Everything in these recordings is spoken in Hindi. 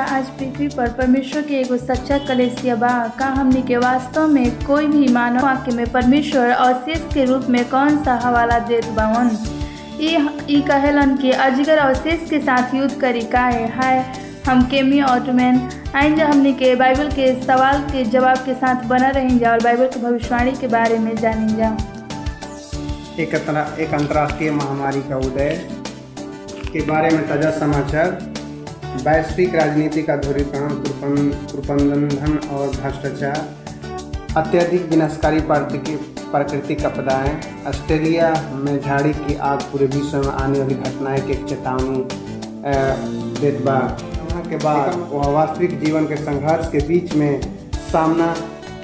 आज पृथ्वी पर परमेश्वर के एगो सच्चा कलेसिया बा का हमनी के वास्तव में कोई भी मानव वाक्य में परमेश्वर अवशेष के रूप में कौन सा हवाला देत बावन ई कहेलन कि अजगर अवशेष के साथ युद्ध करी काहे हाय, हम केमी ऑटोमैन आइन जा हमनी के बाइबल के सवाल के जवाब के साथ बना रही जा और बाइबल के भविष्यवाणी के बारे में जानी जा। एक एक अंतर्राष्ट्रीय महामारी का उदय के बारे में ताज़ा समाचार। वैश्विक राजनीति का ध्रुवीकरण कुप्रबं- कुप्रबंधन और भ्रष्टाचार अत्यधिक विनाशकारी प्राकृतिक आपदाएँ ऑस्ट्रेलिया में झाड़ी की आग पूरे विश्व में आने वाली घटनाएँ की चेतावनी देत बा। के बाद वह वास्तविक जीवन के संघर्ष के बीच में सामना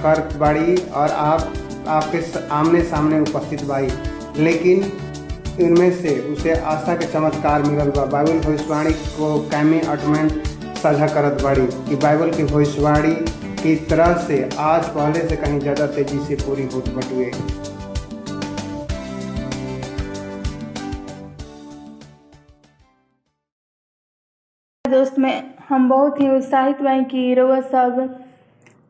कर बाड़ी और आप आपके आमने सामने उपस्थित बाई। लेकिन इनमें से उसे आशा के चमत्कार मिलल बा। बाइबल भविष्यवाणी को कैमी अटमेंट साझा करत बाड़ी कि बाइबल की भविष्यवाणी की तरह से आज पहले से कहीं ज़्यादा तेज़ी से पूरी होत बटुए। दोस्त, में हम बहुत ही उत्साहित बाई कि रउआ सब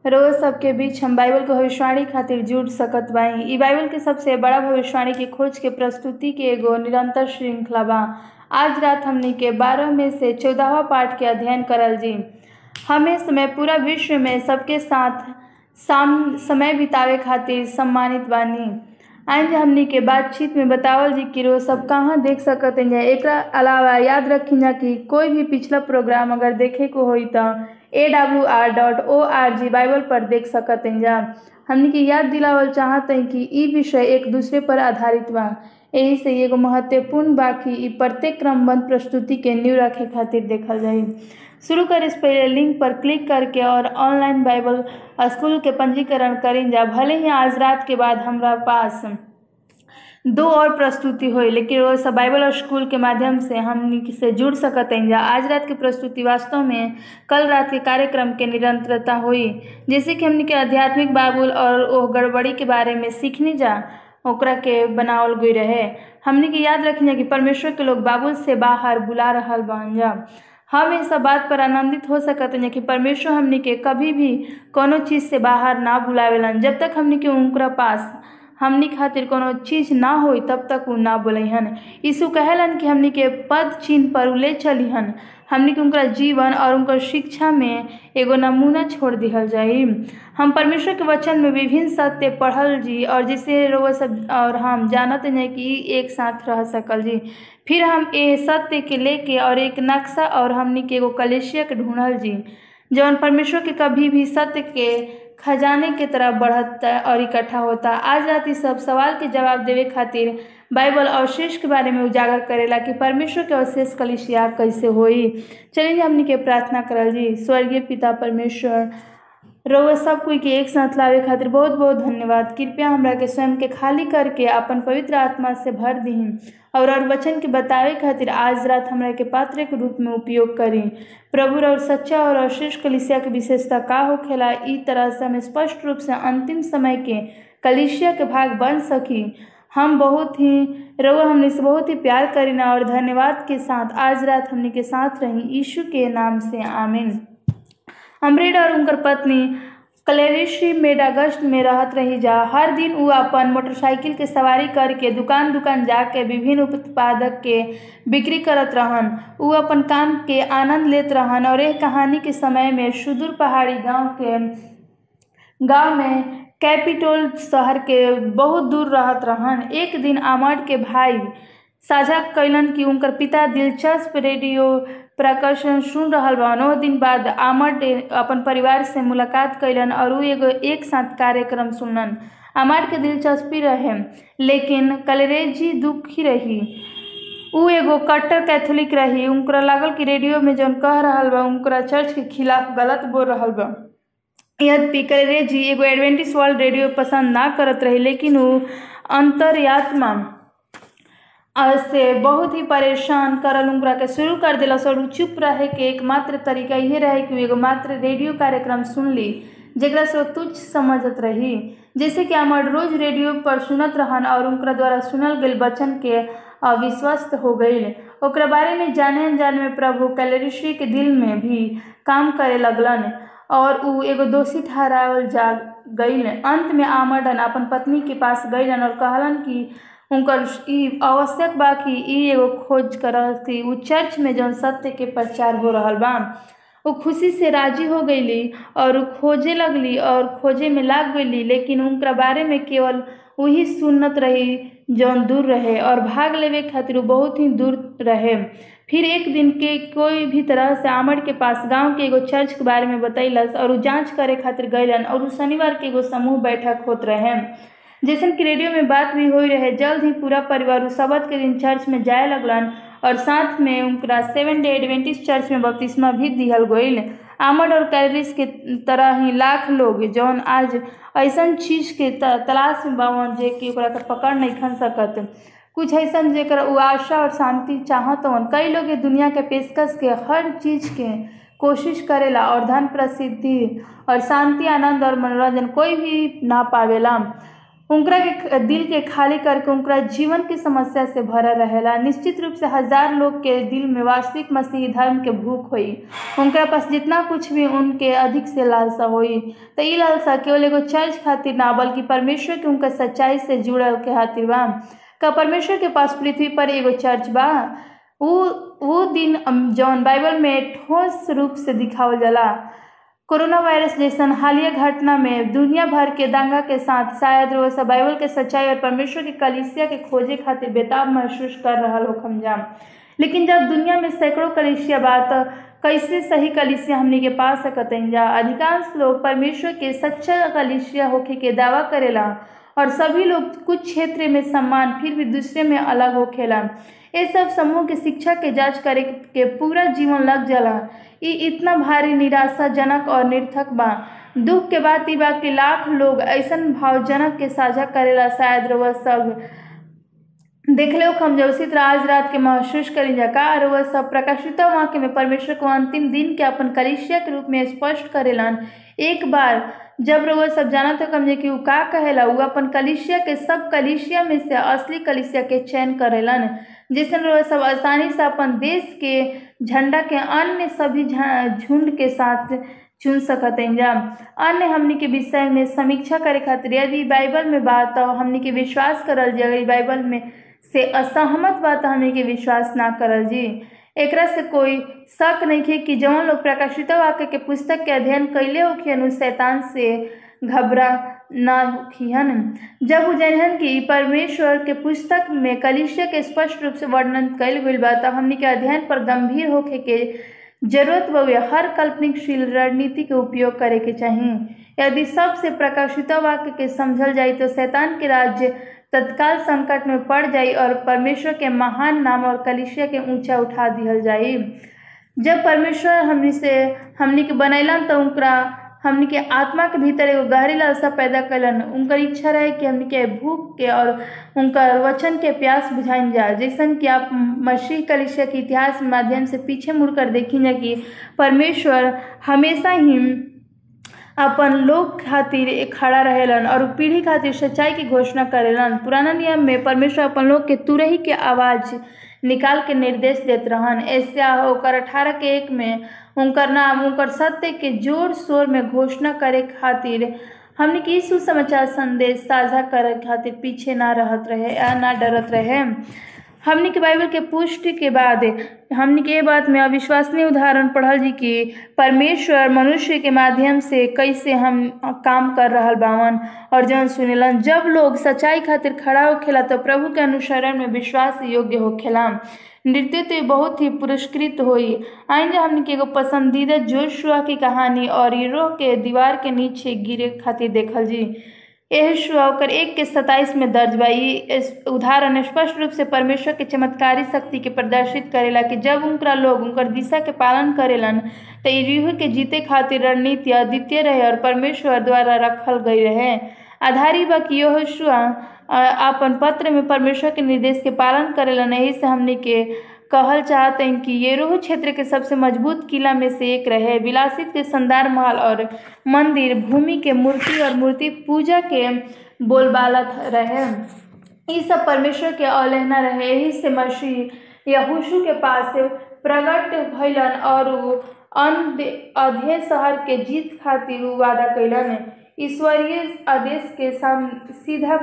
रउआ सबके बीच हम बाइबल के भविष्यवाणी खातिर जुड़ सकत ई बाइबल के सबसे बड़ा भविष्यवाणी के खोज के प्रस्तुति के एगो निरंतर श्रृंखला बा। आज रात हमने के बारह में से चौदहवा पाठ के अध्ययन करल जी। हमें समय पूरा विश्व में सबके साथ साम समय बितावे खातिर सम्मानित बानी। आज हमनी के बातचीत में। बतावल जी कि रोज सब कहाँ देख सकते हैं एक अलावा याद रखी जा कि कोई भी पिछला प्रोग्राम अगर देखे को हो तो A W R dot O R G Bible पर देख सकते हैं जा। हमनी के याद दिलावल चाहते हैं कि ई विषय एक दूसरे पर आधारित बा। यही से एगो महत्वपूर्ण बा कि प्रत्येक क्रमबद्ध प्रस्तुति के न्यू रखे खातिर देखल जाई। शुरू कर इस पहले लिंक पर क्लिक करके और ऑनलाइन बाइबल स्कूल के पंजीकरण करें। जा भले ही आज रात के बाद हमरा पास दो और प्रस्तुति हुई लेकिन वो सब बाइबल और स्कूल के माध्यम से हम से जुड़ सकते हैं आज रात की प्रस्तुति वास्तव में कल रात के कार्यक्रम के निरंतरता हुई जैसे कि हमने के आध्यात्मिक बाबुल और वो गड़बड़ी के बारे में सीखने जा ओकरा के बनावल गई रहे। हमने के याद रखना कि परमेश्वर के लोग बाबुल से बाहर बुला रहल बन। जा हम इस बात पर आनंदित हो सकत हैं कि परमेश्वर हमने के कभी भी कोनो चीज़ से बाहर ना बुलावेलन। जब तक हमने के उनकरा पास हमनी खातिर कोनो चीज़ ना होई, तब तक उ ना बोलहन यीशु कहलन कि हमनी के पद चिन्ह पर ले चलिहन हमनी के उनका जीवन और उनकर शिक्षा में एगो नमूना छोड़ दिया जाई। हम परमेश्वर के वचन में विभिन्न सत्य पढ़ल जी और जिसे रोग सब और हम जानत हैं कि एक साथ रह सकल जी। फिर हम ए सत्य के लेके और एक नक्शा और हमने के एगो कलेशिया के ढूंढल जी। जौन परमेश्वर के कभी भी सत्य के खजाने के तरफ़ बढ़ता और इकट्ठा होता। आज रात सब सवाल के जवाब देवे खातिर बाइबल अवशेष के बारे में उजागर करेला कि परमेश्वर के अवशेष कलिशिया कैसे होई। चलिए हमने के प्रार्थना करल जी। स्वर्गीय पिता परमेश्वर रउआ सब कोई के एक साथ लावे खातिर बहुत बहुत धन्यवाद। कृपया हमरा के स्वयं के खाली करके अपन पवित्र आत्मा से भर दीही और और वचन के बतावे खातिर आज रात हमरा के पात्र के रूप में उपयोग करी। प्रभु और सच्चा और अवशेष कलिसिया के विशेषता का होखेला ई तरह से हम स्पष्ट रूप से अंतिम समय के कलिसिया के भाग बन सकी। हम बहुत ही, रउआ हमने से बहुत ही प्यार करीना और धन्यवाद के साथ आज रात हमने के साथ रही। यीशु के नाम से, आमीन। अमरेड और उनकर पत्नी कलेरिशी मेडागस्ट में रहत रही जा। हर दिन वो अपन मोटरसाइकिल के सवारी करके दुकान दुकान जाके विभिन्न उत्पादक के बिक्री करत रहन। वो अपन काम के आनंद लेत रहन और एक कहानी के समय में सुदूर पहाड़ी गाँव के गाँव में कैपिटल शहर के बहुत दूर रहत रहन। एक दिन आमड के भाई साझा कैलन कि उनकर पिता दिलचस्प रेडियो प्रकर्षण सुन रहल बा। नौ दिन बाद आमड अपन परिवार से मुलाकात कैलन और उ एगो एक साथ कार्यक्रम सुनलन। आमड के दिलचस्पी रहे, लेकिन कलरेजी दुखी रही। उ एगो कट्टर कैथोलिक रही। उनकरा लागल कि रेडियो में जौन कह रहल बा चर्च के खिलाफ गलत बोल रहल बा। यद्यपि कलरेजी एगो एडवेंटिस वर्ल्ड रेडियो पसंद ना करत रही, लेकिन वो अंतर्यात्मा से बहुत ही परेशान करल के शुरू कर दिलस और चुप रहे के एकमात्र तरीका ये रहे कि एगो मात्र रेडियो कार्यक्रम सुन ली जेकरा से तुच्छ समझत रही। जैसे कि अमर रोज रेडियो पर सुनत रहन और उनकरा द्वारा सुनल गेल वचन के अविश्वस्त हो गई ओकरा बारे में जाने अनजाने में प्रभु कैलरिशी के दिल में भी काम करे लगलन और उ एगो दोषी ठहरावल जा गईल अंत में आमडन अपन पत्नी के पास गईलन और कहलन कि उनकर ई आवश्यक बा कि एगो खोज करती उ चर्च में जौन सत्य के प्रचार हो रहल बा वो खुशी से राज़ी हो गईली और खोजे लगली और खोजे में लाग गईली, लेकिन उनका बारे में केवल वही सुनत रही जौन दूर रहे और भाग लेवे खातिर बहुत ही दूर रहे। फिर एक दिन के कोई भी तरह से आमड़ के पास गाँव के एगो चर्च के बारे में बतैलस और उ जाँच करे खातिर गैलन और शनिवार के एगो समूह बैठक होत रहे। जैसन कि रेडियो में बात भी हो रहे, जल्द ही पूरा परिवार उस शबद के दिन चर्च में जाए लगलन और साथ में उनका सेवन डे एडवेंटिस्ट चर्च में बपतिस्मा भी दिहल गईल आमड और कैरिस के तरह ही लाख लोग, जौन आज ऐसा चीज़ के तलाश में बावन जे कि पकड़ नहीं खन सकत। कुछ ऐसन जेकर उ आशा और शांति चाहत हवन, कई लोग दुनिया के पेशकश के हर चीज़ के कोशिश करेला और धन प्रसिद्धि और शांति, आनंद और मनोरंजन कोई भी ना पावेला। उनकरा के दिल के खाली करके उनकरा जीवन की समस्या से भरा रहेला। निश्चित रूप से हज़ार लोग के दिल में वास्तविक मसीही धर्म के भूख होई। उनकरा पास जितना कुछ भी उनके अधिक से लालसा होई। तो ये लालसा केवल एगो चर्च खातिर ना, बल्कि परमेश्वर के उनका सच्चाई से जुड़ल के खातिर बा। का परमेश्वर के पास पृथ्वी पर एगो चर्च बा। वो वो दिन जौन बाइबल में ठोस रूप से दिखावल जाला। कोरोना वायरस जैसन हालिया घटना में दुनिया भर के दंगा के साथ शायद वो सब बाइबल के सच्चाई और परमेश्वर की कलिसिया के खोजे खातिर बेताब महसूस कर रहा लोग हमजाम लेकिन जब दुनिया में सैकड़ों कलिसिया बात, कैसे सही कलिसिया हमने के पा सकत जा, अधिकांश लोग परमेश्वर के सच्चा कलिसिया होके के दावा करेला और सभी लोग कुछ क्षेत्र में सम्मान फिर भी दूसरे में अलग होखेला। ये सब समूह के शिक्षा के जाँच करे के पूरा जीवन लग जाला। ये इतना भारी निराशाजनक और निर्थक बा। दुख के बात ई बा कि लाख लोग ऐसन भावजनक के साझा करेला शायद वह सब। देखले हम जब उसी तरह आज रात के महसूस करी जा। का और वह सब प्रकाशित वाक्य में परमेश्वर को अंतिम दिन के अपन कलिसिया के रूप में स्पष्ट करेलन। एक बार जब वह सब जाना तो कम कि उ का कहेला, उ अपन कलिसिया के सब कलिसिया में से असली कलिसिया के चयन करेलन। जैसे वह सब आसानी से अपन देश के झंडा के अन्य सभी झुंड के साथ चुन सकत जा, अन्य हमनी के विषय में समीक्षा करे खातिर यदि बाइबल में बात तो हमनी के विश्वास करल जी अगर बाइबल में से असहमत बात हमनी के विश्वास ना करल जी एकरा से कोई शक नहीं है कि जौन लोग प्रकाशित वाक्य के पुस्तक के अध्ययन कैले होखियन शैतान से घबरा ना जब वो जनहन कि परमेश्वर के पुस्तक में कलिसिया के स्पष्ट रूप से वर्णन कल गई बा तो हमनी के अध्ययन पर गंभीर होके के ज़रूरत बउे हर कल्पनिकशील रणनीति के उपयोग करे के चाहिए यदि सबसे प्रकाशित वाक्य के समझल जाए तो शैतान के राज्य तत्काल संकट में पड़ जाई और परमेश्वर के महान नाम और कलिसिया के ऊँचा उठा दिहल जाई। जब परमेश्वर हमनी से, हमनी के बनैलन तो उनका हमनी के आत्मा के भीतर एगो गहरी लालसा पैदा कैलन उनकर इच्छा रहे कि हमनी के भूख के और उनकर वचन के प्यास बुझाइन जा। जैसन कि आप मसीह कलिसिया के इतिहास माध्यम से पीछे मुड़कर देखी जा कि परमेश्वर हमेशा ही अपन लोग खातिर खड़ा रहेलन और पीढ़ी खातिर सच्चाई की घोषणा करेलन। पुराना नियम में परमेश्वर अपन लोग के तुरही के आवाज़ निकाल के निर्देश देत रहन। ऐसा होकर अठारह के एक में उनकर नाम उनकर सत्य के ज़ोर शोर में घोषणा करे खातिर हमने की सुसमाचार संदेश साझा करे खातिर पीछे ना रहत रहे ना डरत रहे। हमने के बाइबल के पुष्टि के बाद, हमने के बात में अविश्वसनीय उदाहरण पढ़ल जी कि परमेश्वर मनुष्य के माध्यम से कैसे हम काम कर रहा बावन। और जन सुनेलन, जब लोग सच्चाई खातिर खड़ा होखेला तो प्रभु के अनुसरण में विश्वास योग्य होखेला नृत्य तो बहुत ही पुरस्कृत हुई। आइन हमने के एगो पसंदीदा जोशुआ की कहानी और हीरो के दीवार के नीचे गिरे खातिर देखल जी। यह श्लोकर एक के सताइस में दर्ज बा उदाहरण स्पष्ट रूप से परमेश्वर के चमत्कारी शक्ति के प्रदर्शित करेला कि जब उनका लोग उनकर दिशा के पालन करेलन तो ईरीह के जीते खातिर रणनीति अद्वितीय रहे और परमेश्वर द्वारा रखल गई रहे। आधारी बा कि अपन पत्र में परमेश्वर के निर्देश के पालन करेला नहीं से हमने के कहल चाहते हैं कि ये रोह क्षेत्र के सबसे मज़बूत किला में से एक रहे। विलासित के संदार महल और मंदिर भूमि के मूर्ति और मूर्ति पूजा के बोलबाला रहे। ये सब परमेश्वर के अवहेलना रहे। यही से मसीह यहोशू के पास प्रकट भइलन और अधे शहर के जीत खातिर वादा कैलन ईश्वरीय आदेश के सीधा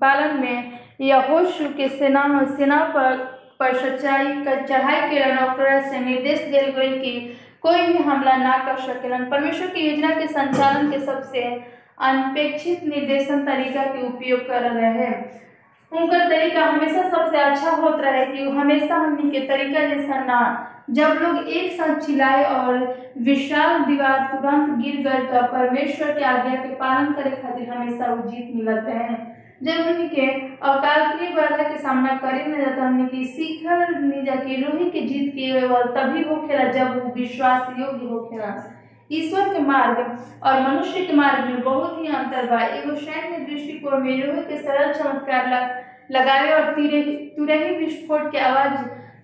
पालन में यहोशू के सेना सेना पर पर सच्चाई कर चढ़ाई केलन ओकरा से निर्देश दिल गई कि कोई भी हमला ना कर सकेलन परमेश्वर की योजना के संचालन के सबसे अनपेक्षित निर्देशन तरीका के उपयोग कर रहे हैं। उनका तरीका हमेशा सबसे अच्छा होता रहे कि हमेशा हमनी के तरीका जैसा ना। जब लोग एक साथ चिल्लाए और विशाल दीवार तुरंत गिर गए तो परमेश्वर के आज्ञा के पालन करे खातिर हमेशा जीत मिलते हैं जब हमनी के अकाल्पनिक बाधा के सामना करे न जाता के सीखल निजा के रोही के जीत के केवल तभी होखेला जब वो विश्वास योग्य होखेला ईश्वर के मार्ग और मनुष्य के मार्ग में बहुत ही अंतर बा। एगो सैन्य दृष्टिकोण में रोही के सरल चमत्कार लगावे और तीरे, तुरही विस्फोट के आवाज़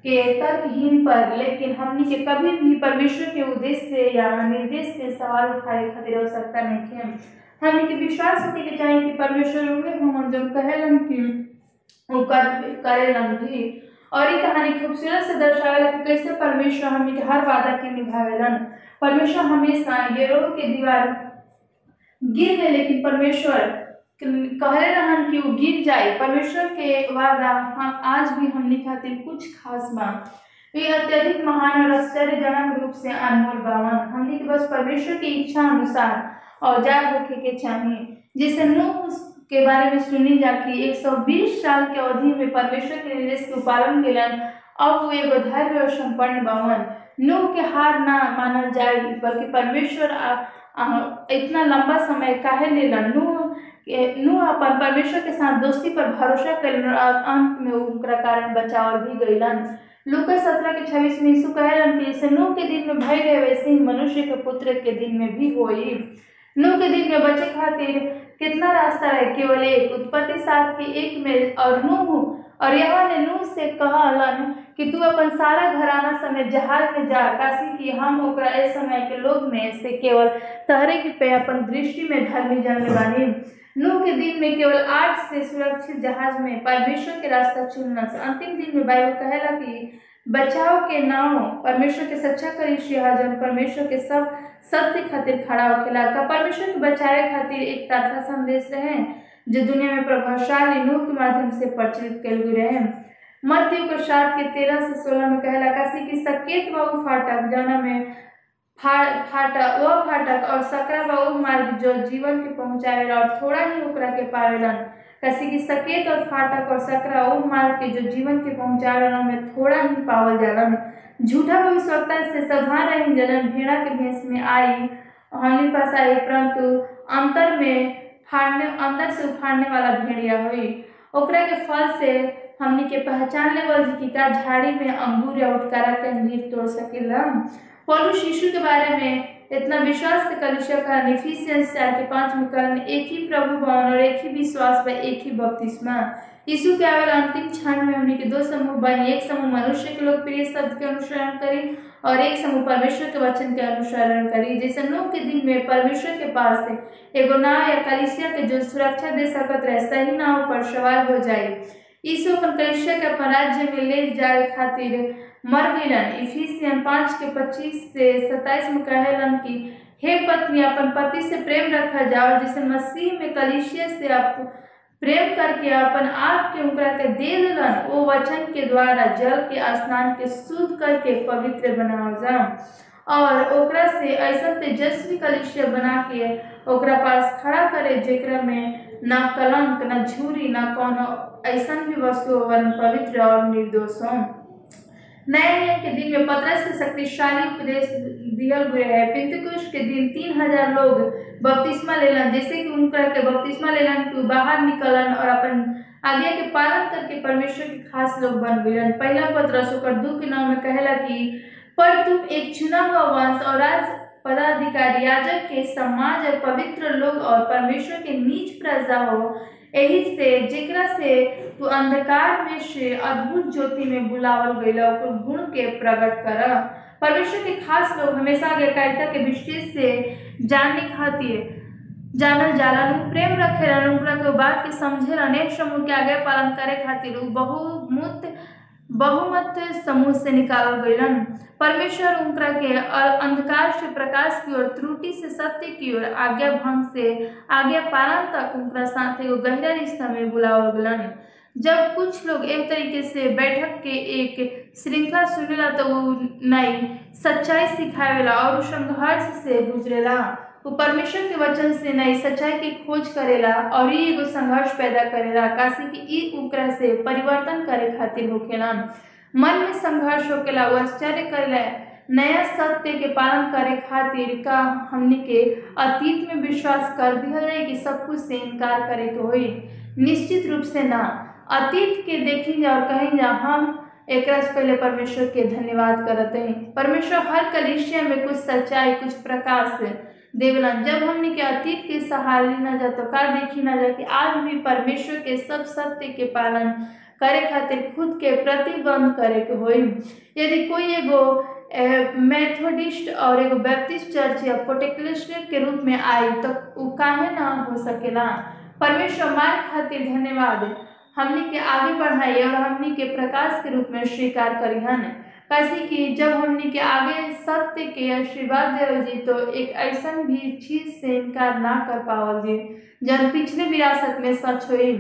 के तर्कहीन पर, लेकिन हमनी के कभी भी परमेश्वर के उद्देश्य या निर्देश से सवाल उठाए खातिर आवश्यकता नहीं है हमनी के विश्वास के चाहिए कि परमेश्वर उहे हम जब कहेलन कि वो कर करेलन भी और ये कहानी खूबसूरत से दर्शावेला कि कैसे परमेश्वर हमनी के हर वादा के निभावेलन। परमेश्वर हमेशा गिरोह के दीवार गिर गए, लेकिन परमेश्वर कहले रहन कि वो गिर जाए। परमेश्वर के वादा हम आज भी हमने खातिर कुछ खास बा ये अत्यधिक महान और आश्चर्यजनक रूप से अनमोल बावन हमने के बस परमेश्वर की इच्छा अनुसार औज़ार होके के चाहिए जिसे नूह के बारे में सुनी जा कि 120 साल के अवधि में परमेश्वर के निर्देश के पालन के अब वो एगो धैर्य और संपन्न बावन। नूह के हार ना मानल जाए बल्कि परमेश्वर इतना लंबा समय काहे लेलन नूह नूह अपन परमेश्वर के साथ दोस्ती पर भरोसा कर अंत में उनका कारण बचाव भी गईलन लुका सत्रह के छब्बीस में यीशु कहलन कि जैसे नूह के दिन में भय गए वैसे ही मनुष्य के पुत्र के दिन में भी होई। नूह के दिन में बचे खातिर कितना रास्ता है? केवल एक उत्पत्ति सात के एक में और नूह। और यहाँ ने नूह से कहलन कि तू अपन सारा घराना समेत जहाज़ में जा। काशी की हम ओकरा इस समय के लोग में से केवल तहरे के पे अपन दृष्टि में धर्मी जन बानी नूह के दिन में केवल आठ से सुरक्षित जहाज़ में परमेश्वर के रास्ता चुनना। अंतिम दिन में बाइबल कहला कि बचाव के नाव परमेश्वर के सच्चा करिशी जन परमेश्वर के सब सत्य खातिर खड़ा होखेला का परमेश्वर के बचाए खातिर एक तरफा संदेश रहे, जो दुनिया में प्रभावशाली नूह के माध्यम से प्रचलित कल गए रहे। मध्य को के तेरह से सोलह में कहला काशी की सकेत बाबू फाटक, जाना में फाटक वो फाटक और सकरा बाबू मार्ग जो जीवन के पहुंचावेला और थोड़ा ही ओकरा के पावेलन। कसी की सकेत और फाटक और सकरा वो मार्ग के जो जीवन के पहुंचावेला में थोड़ा ही पावल जालन झूठा भविष्यवक्ता से सावधान रही जलन भेड़ा के भेष में आई। हमारे पास आई परंतु अंतर में फाड़ने, अंदर से उखाड़ने वाला भेड़िया हुई। ओकरा के फल से हमनी के पहचान लेवल कि का झाड़ी में अंगूर या उठकारा के तोड़ सकेला पौलू शिशु के बारे में इतना विश्वास कलिशा का इफिसियंस चार के पाँच में कारण एक ही प्रभु भवन और एक ही विश्वास पर एक ही बपतिस्मा। यीशु के आवेल अंतिम क्षण में हमने के दो समूह बनी, एक समूह मनुष्य के लोकप्रिय शब्द के अनुसरण करी और एक समूह परमेश्वर के वचन के अनुसरण करें। जैसे नूह के दिन में परमेश्वर के पास से एगो नाव या कलिसिया के जो सुरक्षा दे सकत रहे, सही नाव पर सवार हो जाए यीशु अपन कलिसिया के अपन राज्य में ले जाए खातिर मर गईलन इफिसियन पाँच के पच्चीस से सत्ताईस में कहलन कि हे पत्नी, अपन पति से प्रेम रखा जाओ, जैसे मसीह में कलिसिया से आप प्रेम करके अपन आप के उनकरा के दे दिलन। वो वचन के द्वारा जल के स्नान के शुद्ध करके पवित्र बनाओ जाओ। और ओकरा से ऐसा तेजस्वी कलिसिया बना के ओकरा पास खड़ा करे, जेकरा में ना कलंक, ना झूरी, ना कोनो ऐसा भी वस्तु पवित्र और निर्दोष हो। नए के दिन में पतरस के शक्तिशाली उपदेश दियल गए है। पिंतकुश के दिन तीन हज़ार लोग बपतिस्मा लेलन जैसे कि उनका के बपतिस्मा लेलन बाहर निकलन और अपन आज्ञा के पालन करके परमेश्वर के खास लोग बन गए पहला पत्रस ओकर दू के नाम में कहला कि, पर तुम एक चुना हुआ वंश और राज पदाधिकारी, याजक के समाज और पवित्र लोग और परमेश्वर के नीच प्रजा हो। यही से, जेकरा से तू अंधकार में से अद्भुत ज्योति में बुलावल गई गुण के प्रकट कर। परमेश्वर के खास लोग हमेशा आज्ञाकारिता के विशेष से जानने खातिर जानल जाला प्रेम रखे उनका के बात के समझे अनेक समूह के आगे पालन करे खातिर बहुमूत, बहुमत समूह से निकाल गईलन। परमेश्वर उनकरा के अंधकार से प्रकाश की ओर, त्रुटि से सत्य की ओर, आज्ञा भंग से आज्ञा पालन तक उनका साथ एगो गहरा रिश्ता में बुलावल गलन जब कुछ लोग एक तरीके से बैठक के एक श्रृंखला सुनेला तो नई सच्चाई सिखावेला और संघर्ष से गुजरेला। वो परमेश्वर के वचन से नई सच्चाई की खोज करेला और ये एगो संघर्ष पैदा करेला। काशी की ई उकरा से परिवर्तन करे खातिर होखेला मन में संघर्ष होकेला वो आश्चर्य करेला, नया सत्य के पालन करे खातिर का हमने के अतीत में विश्वास कर दिया जाए कि सब कुछ से इनकार करे के हो निश्चित रूप से ना। अतीत के देखी और कहीं जा हम एक पहले परमेश्वर के धन्यवाद करते हैं। परमेश्वर हर कलिशिया में कुछ सच्चाई, कुछ प्रकाश देवलन जब हमने के अतीत के सहारे ना जा तो का देखी ना जा कि आज भी परमेश्वर के सब सत्य के पालन करे खातिर खुद के प्रतिबंध करे के हो यदि कोई एगो मेथोडिस्ट और एगो बैप्टिस्ट चर्च या पोटेक्लिस्ट के रूप में आई तो वो काहे ना हो सकेला? परमेश्वर मार खातिर धन्यवाद हमने के आगे बढ़ाई और हमने के प्रकाश के रूप में स्वीकार करी हन कैसे कि जब हमने के आगे सत्य के आशीर्वाद देवल जी तो एक ऐसा भी चीज़ से इनकार ना कर पावल जी, जब पिछले विरासत में सच हुई।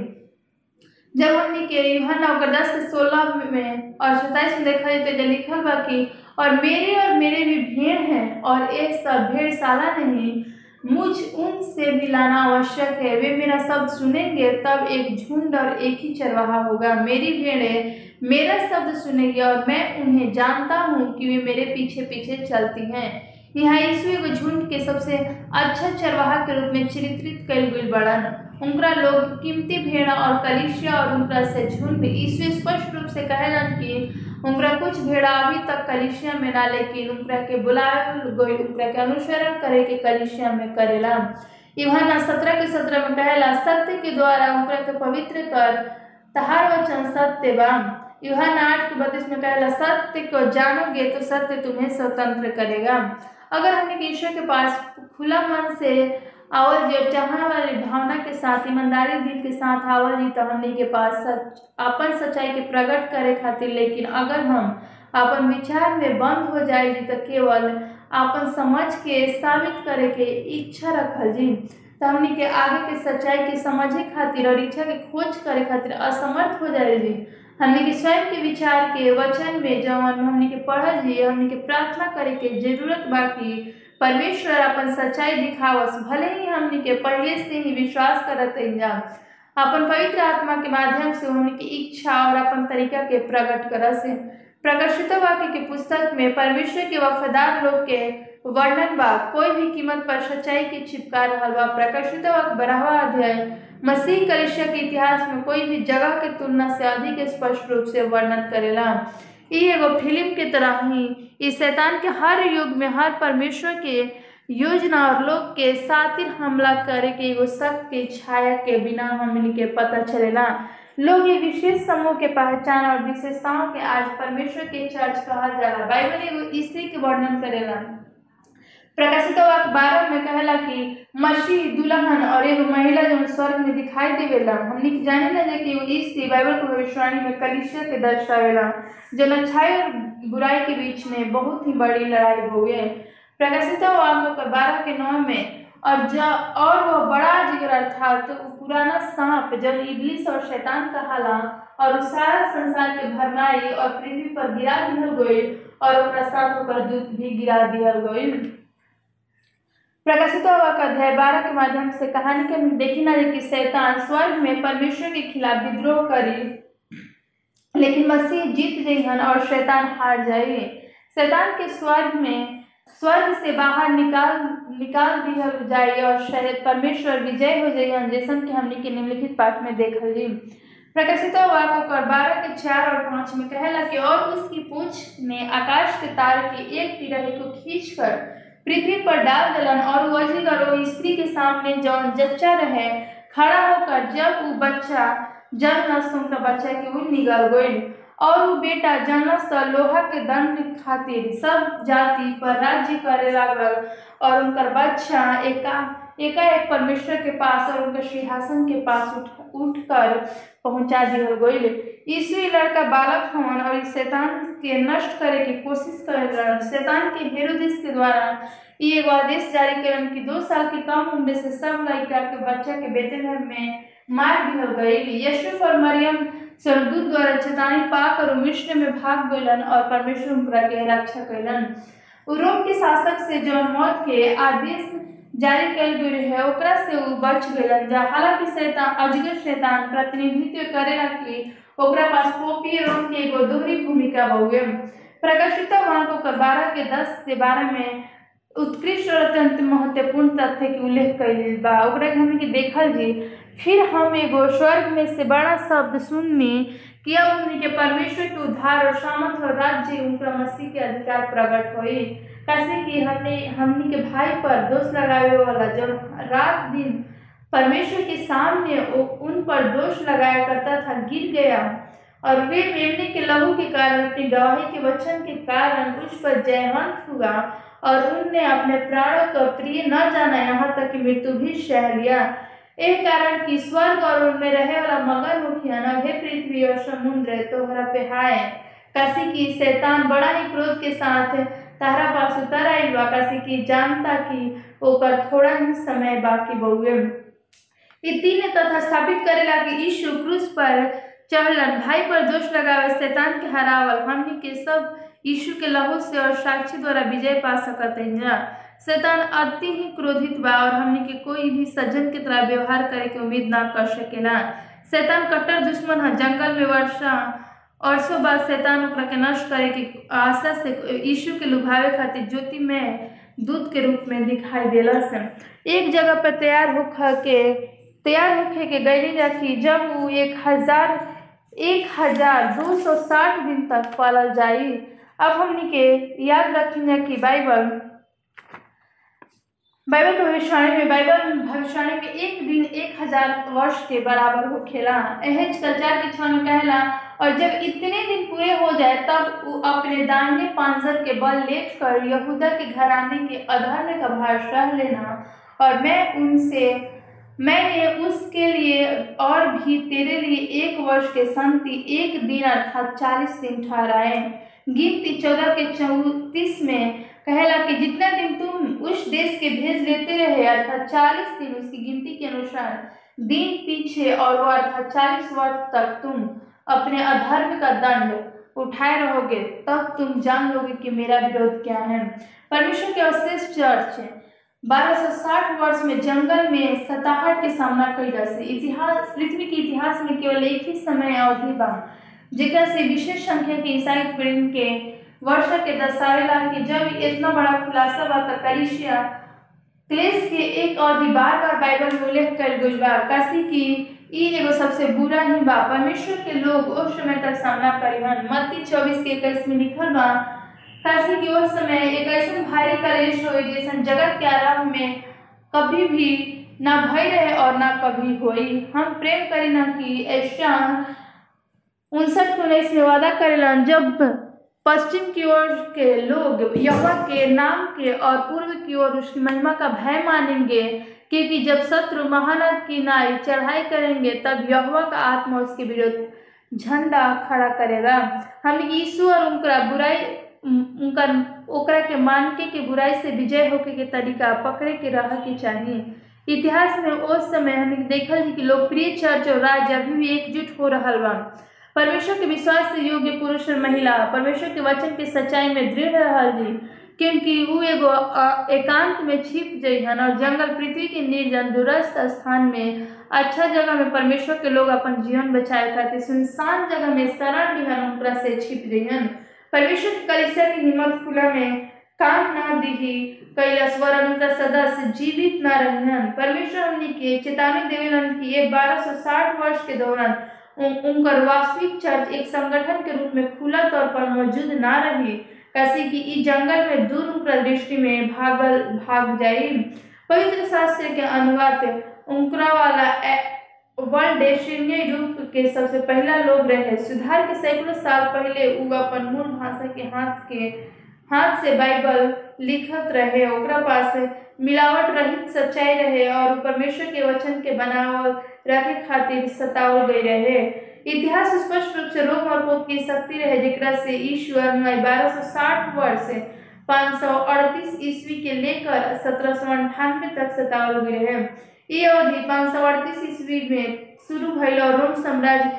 जब हमने के यूहन्ना ओकर दस से सोलह में और सताइस में देखा जाए तो लिखल बा कि, और मेरे और मेरे भी भेड़ हैं, और एक सब भेड़शाला नहीं मुझ उनसे मिलाना आवश्यक है। वे मेरा शब्द सुनेंगे, तब एक झुंड और एक ही चरवाहा होगा। मेरी भेड़ें मेरा शब्द सुनेंगे और मैं उन्हें जानता हूँ कि वे मेरे पीछे पीछे चलती हैं। यहाँ यीशु को झुंड के सबसे अच्छा चरवाहा के रूप में चरित्रित कल गई बड़न। उनका लोग कीमती भेड़ा और कलिशिया और उनका से झुंड यीशु स्पष्ट रूप से कहेलन कि उनका कुछ भेड़ा अभी तक कलिशिया में ना, लेकिन उनका के बुलायल गई के अनुसरण करे के कलिशिया में करेला। यूहन्ना सत्रह के सत्रह में कहेला सत्य के द्वारा उनका के पवित्र कर, तहार वचन सत्य बा। यूहन्ना आठ के बत्तीस में कहेला सत्य को जानोगे तो सत्य तुम्हें स्वतंत्र करेगा। अगर हमने ईश्वर के पास खुला मन से आवल जी चाहने वाली भावना के साथ, ईमानदारी दिल के साथ आवल जी तो हमने के पास सच, अपन सच्चाई के प्रकट करे खातिर, लेकिन अगर हम अपन विचार में बंद हो जाए जी तो केवल अपन समझ के, साबित करे के इच्छा रखल जी। तो हमने के आगे के सच्चाई के समझे खातिर और इच्छा के खोज करे खातिर असमर्थ हो जाए जी। हमने के स्वयं के विचार के वचन में जवन हमने के पढ़ल जी हमने के प्रार्थना करे के ज़रूरत बाकी परमेश्वर अपन सच्चाई दिखावस, भले ही हमने के पहले से ही विश्वास करत जा। अपन पवित्र आत्मा के माध्यम से हमने की इच्छा और अपन तरीका के प्रकट कर से प्रकाशित वाक्य के पुस्तक में परमेश्वर के वफादार लोग के वर्णन बा, कोई भी कीमत पर सच्चाई के छिपका रहा बा। प्रकाशित वाक्य बढ़ावा अध्याय। मसीह कलिशा के इतिहास में कोई भी जगह के तुलना से अधिक स्पष्ट रूप से वर्णन करेला। ये एगो फ़िल्म के तरह ही इस शैतान के हर युग में हर परमेश्वर के योजना और लोग के सातिर हमला करे के एगो शक्त के छाया के बिना हमने के पता चलेला। लोग ये विशेष समूह के पहचान और विशेषताओं के आज परमेश्वर के चर्च कहा जाला बाइबल एगो स्त्री के वर्णन करेला। प्रकाशित वाक्य बारह में कहला कि मसीह, दुल्हन और एगो महिला जो स्वर्ग में दिखाई देवेला हमने के जाने ना कि वो स्त्री बाइबल के भविष्यवाणी में कलिसिया के दर्शावेला, जो अच्छाई और बुराई के बीच में बहुत ही बड़ी लड़ाई हो गई। प्रकाशित वाक्य बारह के नौ में, और जब और वह बड़ा जिगर अर्थात तो पुराना सांप जब इबलिस और शैतान कहाला और सारा संसार के भरनाई और पृथ्वी पर गिरा दिहल गई, और साथ होकर दूध भी गिरा दिहल गई। प्रकाशित हुआ अध्याय बारह के माध्यम से कहानी के देखी ना कि शैतान स्वर्ग में परमेश्वर के खिलाफ विद्रोह करी। लेकिन मसीह जीत गई और शैतान हार जाए। शैतान के स्वर्ग में, स्वर्ग से बाहर निकाल निकाल दिया जाए और शायद परमेश्वर विजय हो जाए जैसन कि हमने के निम्नलिखित पाठ में देखल। जी प्रकाशित वाक्य कर बारह के चार और पाँच में कहला कि और उसकी पूछ ने आकाश के तार के एक तिरही को खींच कर पृथ्वी पर डाल दलन और वो अजगर वो स्त्री के सामने जौन जच्चा रहे, खड़ा होकर जब वो बच्चा जन्म नस्तों तो बच्चा के वो निगल गई। और वो बेटा जन्मस लोहा के दंड खातिर सब जाति पर राज्य करे लागल और उनकर बच्चा एका, एकाएक परमेश्वर के पास और उनके सिंहासन के पास उठ उठ कर पहुँचा दिया गई यीशु ई लड़का बालक हवन और इस शैतान के नष्ट करे के कोशिश करेलन शैतान के हेरोदिस के द्वारा ई एगो आदेश जारी करेलन कि दो साल के कम उम्र से सब लड़का के बच्चा के बेतेलहम में मार दिहल गई यशुफ और मरियम स्वर्गदूत द्वारा चेतावनी पाकर मिश्र में भाग गलन और परमेश्वर उनकरा के रक्षा कैलन रोम के शासक से जौन मौत के आदेश जारी कल गई रहे, ओकरा से वो बच गलन जा हालाँकि शैतान, अजगर शैतान प्रतिनिधित्व करेला कि ओकरा पास पोपी रोम के एगो दोहरी भूमिका बहुए प्रकाशित वाको का बारह के दस से बारह में उत्कृष्ट और अत्यंत महत्वपूर्ण तथ्य के उल्लेख कैल बा। देखल जी, फिर हम एगो स्वर्ग में से बड़ा शब्द सुननी कि अब हमने के परमेश्वर के उद्धार और सामर्थ और राज्य उनका मसीह के अधिकार प्रकट हुई कैसे कि हमने हमने के भाई पर दोष लगावे वाला जब रात दिन परमेश्वर के सामने उन पर दोष लगाया करता था, गिर गया। और वे मेमने के लहू के कारण, अपनी गवाही के वचन के कारण उस पर जयवंत हुआ और उनने अपने प्राणों को प्रिय न जाना यहाँ तक कि मृत्यु भी सह लिया। एक कारण कि स्वर्ग और उनमें रहे वाला मगर मुखिया न हे पृथ्वी और समुद्र, तोहरा पे हाय। काशी की शैतान बड़ा ही क्रोध के साथ तारा पास उतर आई। काशी की जानता कि ओकर थोड़ा ही समय बाकी बहुए ई तीन तथा स्थापित करेला कि यीशु क्रूस पर चढ़लन, भाई पर दोष लगावे, शैतान के हरावल, हमनी के सब यीशु के लहू से और साक्षी द्वारा विजय पा सकत जा। शैतान अति ही क्रोधित बा और हमनी के कोई भी सज्जन की तरह व्यवहार करे के उम्मीद ना कर सकेला। शैतान कट्टर दुश्मन है, जंगल में वर्षा और सो बाद शैतान ओकरा के नष्ट करे के आशा से यीशु के लुभावे खातिर ज्योति में दूध के रूप में दिखाई देला से। एक जगह पर तैयार होकर के तैयार होके के गैली जाती जब वो एक हज़ार एक हज़ार दो सौ साठ दिन तक पालल जाई। अब हमनी के याद रखी कि बाइबल बाइबल के भविष्यवाणी में, बाइबल भविष्यवाणी में एक दिन एक हज़ार वर्ष के बराबर हो खेला एहेज कचार के क्षण कहला, और जब इतने दिन पूरे हो जाए, तब वो अपने दाहिने पांजर के बल लेट कर यहूदा के घराने के अधर्म का भार सह लेना, और मैं उनसे मैंने उसके लिए और भी तेरे लिए एक वर्ष के संति एक दिन अर्थात चालीस दिन ठहराए। गिनती चौदह के चौतीस में कहला कि जितना दिन तुम उस देश के भेज लेते रहे, अर्थात चालीस दिन उसकी गिनती के अनुसार, दिन पीछे और वो अर्थात चालीस वर्ष तक तुम अपने अधर्म का दंड उठाए रहोगे, तब तुम जान लोगे कि मेरा विरोध क्या है। परमेश्वर के अवशेष चर्च 1260 वर्ष में जंगल में सताहट के सामना कई से इतिहास, पृथ्वी के इतिहास में केवल एक ही समय अवधि बा, जेकरा से विशेष संख्या के ईसाई प्रेम के वर्ष के दर्शावेला कि जब इतना बड़ा खुलासा बा त कलिसिया क्लेश के एक अवधि बार बार बाइबल में उल्लेख कर गई बा, काशी की ई एगो सबसे बुरा ही बा। परमेश्वर के लोग उस समय तक सामना करिहन। मत्ती चौबीस के इक्कीस में लिखल बा काशी की उस समय एक ऐसा भारी कलेश हो जैसन जगत के आरंभ में कभी भी ना भय रहे और ना कभी होई। हम प्रेम करी ना कि ऐसा उनसठ उन्नीस में वादा करेलन जब पश्चिम की ओर के लोग यहोवा के नाम के और पूर्व की ओर उसकी महिमा का भय मानेंगे, क्योंकि जब शत्रु महानद की नाई चढ़ाई करेंगे, तब यहोवा का आत्मा उसके विरुद्ध झंडा खड़ा करेगा। हम यीशु और उनका बुराई उनका ओकरा के मानके के बुराई से विजय होके के तरीका पकड़े के रह के चाहिए। इतिहास में उस समय हमें देखल कि लोकप्रिय चर्च और राज्य अभी भी एकजुट हो रहा बा। परमेश्वर के विश्वास से योग्य पुरुष और महिला, परमेश्वर के वचन के सच्चाई में दृढ़ रहल जी, क्योंकि वो एगो एकांत में छिप जइहन और जंगल पृथ्वी के निर्जन दूरस्थ स्थान में अच्छा जगह में परमेश्वर के लोग अपन जीवन बचाए खातिर सुनसान जगह में शरण लिहन उनकरा से छिप जइहन। परमेश्वर के कलिसिया की हिम्मत खुला में काम ना दिही कैलाश वरन उनका सदस्य जीवित ना रहन। परमेश्वर हमने के चेतावनी देवेलन कि सौ साठ वर्ष के दौरान उनकर वास्तविक चर्च एक संगठन के रूप में खुला तौर पर मौजूद ना रही। कैसे कि इस जंगल में दूर दृष्टि में भागल, भाग जाई। पवित्र शास्त्र के अनुवाद उनकरा वाला वर्ल्ड रूप के सबसे पहला लोग रहे। सुधार के सैकड़ों साल पहले उ अपन मूल भाषा के हाथ के हाथ से बाइबल लिखत रहे। ओकरा पास मिलावट रहित सच्चाई रहे और परमेश्वर के वचन के बनावल रखे खातिर सतावल गई रहे। इतिहास स्पष्ट रूप से रोम और पोप की शक्ति रहे, जेकरा से ईश्वर में बारह सौ साठ वर्ष, पाँच सौ अड़तीस ईस्वी के लेकर सत्रह सौ अंठानवे तक सतावल हुए रहे। ये अवधि पाँच सौ अड़तीस ईस्वी में शुरू भइल और रोम साम्राज्य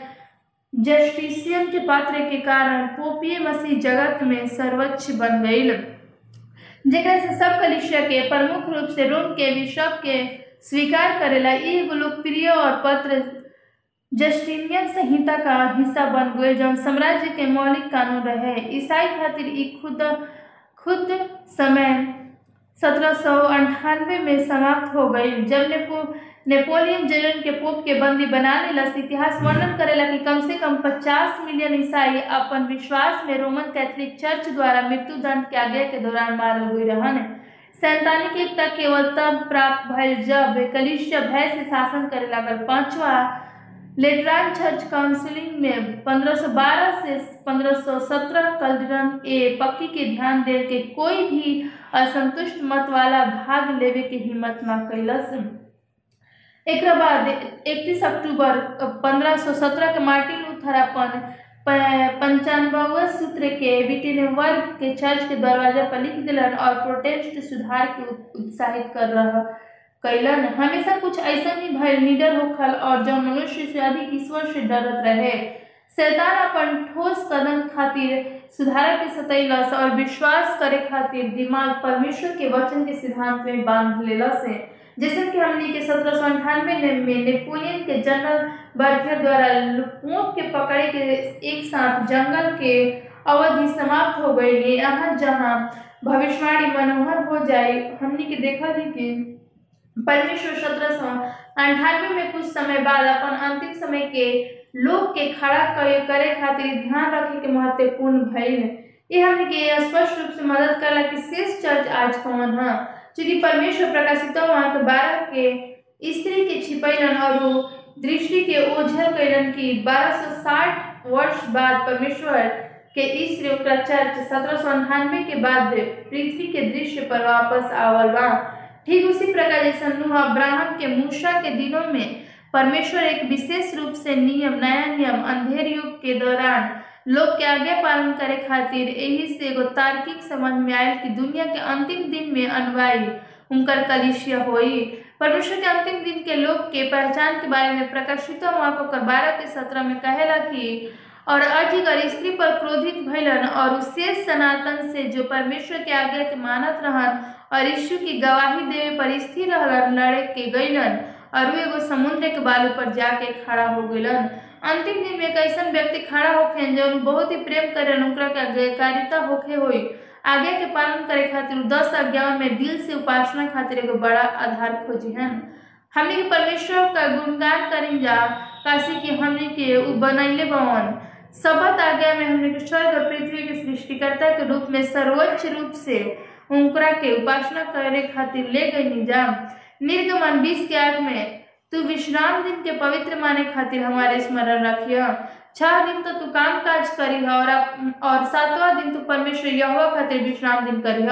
जस्टिसियन के पात्र के कारण पोपीय मसीह जगत में सर्वोच्च बन गई जेकरा से सब कलिसिया के प्रमुख रूप से रोम के बिशप के स्वीकार करेला एगो लोकप्रिय और पत्र जस्टिनियन संहिता का हिस्सा बन गए जौन साम्राज्य के मौलिक कानून रहे। ईसाई खातिर ई खुद खुद समय सत्रह सौ अंठानवे में समाप्त हो गई जब नेपो नेपोलियन जनरल के पोप के बंदी बना लेलस इतिहास वर्णन करेला कि कम से कम 50 मिलियन ईसाई अपन विश्वास में रोमन कैथोलिक चर्च द्वारा मृत्यु दंड के आगे के दौरान मारल हुई रहन। सैंतानिक एकता केवल तब प्राप्त भइल जब कलिसिया भय से शासन करे लागल पांचवा लेटरान चर्च काउंसिलिंग में 1512 से 1517 कल्डरन ए पक्की के ध्यान दे के कोई भी असंतुष्ट मत वाला भाग लेवे के हिम्मत न कैलस। एक बाद इकतीस अक्टूबर 1517 के मार्टिन लूथर अपन पंचानवे सूत्र के विटिनवर्ग के चर्च के दरवाज़ा पर लिख दिलन और प्रोटेस्ट सुधार के उत्साहित कर रहा, कैलन। हमेशा कुछ ऐसा ही भय, निडर होखल और जो मनुष्य से अधिक ईश्वर से डरत रहे, शैतान अपन ठोस कदम खातिर सुधार के सतैलस और विश्वास करे खातिर दिमाग परमेश्वर के वचन के सिद्धांत में बाँध लेलस जैसे कि हमने के सत्रह सौ अंठानवे में नेपोलियन के जनरल बर्थियर द्वारा पोप के पकड़े के एक साथ जंगल के अवधि समाप्त हो गई। यहाँ जहाँ भविष्यवाणी मनोहर हो जाए, हमने के देखा थी कि परमेश्वर सत्रह सौ अंठानवे में कुछ समय बाद अपन अंतिम समय के लोग के खड़ा करे खातिर ध्यान रखे के महत्वपूर्ण भइल ये हमने के स्पष्ट रूप से मदद करला कि शेष चर्च आज कौन है? चूँकि परमेश्वर प्रकाशित के बारह के स्त्री के छिपैलन और दृष्टि के ओझल कैलन की 1260 वर्ष बाद परमेश्वर के स्त्री चर्च सत्रह सौ अंठानवे के बाद पृथ्वी के दृश्य पर वापस आवल बा। ठीक उसी प्रकार जैसे नूह अब्राहम के मूसा के दिनों में परमेश्वर एक विशेष रूप से नियम, नया नियम, अंधेर युग के दौरान लोग के आगे पालन करे खातिर। यही से एगो तार्किक समझ में आयल कि दुनिया के अंतिम दिन में अनुयायी उनकर कलिशिया होई परमेश्वर के अंतिम दिन के लोग के पहचान के बारे में प्रकाशित वाको बारह के सत्रह में कहेला कि, और अजिगर स्त्री पर क्रोधित भइलन और शेष सनातन से जो परमेश्वर के आज्ञा के मानत रहन और यीशु की गवाही देवे पर स्थिर रहलन लड़े के गईलन और वो एगो समुद्र के बालू पर जाके खड़ा हो गईलन अंतिम दिन में एक ऐसा व्यक्ति खड़ा होखे जो बहुत ही प्रेम करे ओकरा के आज्ञाकारिता होखे होई। आगे के पालन करे खातिर दस आज्ञाओं में दिल से उपासना खातिर एगो बड़ा आधार खोजी हन हमने के परमेश्वर का गुणगान करी जा, काशी की हमने के बनैले बवन। सबत आज्ञा में हमने स्वर्ग और पृथ्वी के सृष्टिकर्ता के रूप में सर्वोच्च रूप से उनकरा के उपासना करे खातिर ले गई जा। निर्गमन बीस के आग में तू विश्राम दिन के पवित्र माने खातिर हमारे स्मरण रखिय। छह दिन तो तू काम काज करी और और सातवां दिन तू परमेश्वर यहोवा खातिर विश्राम दिन करी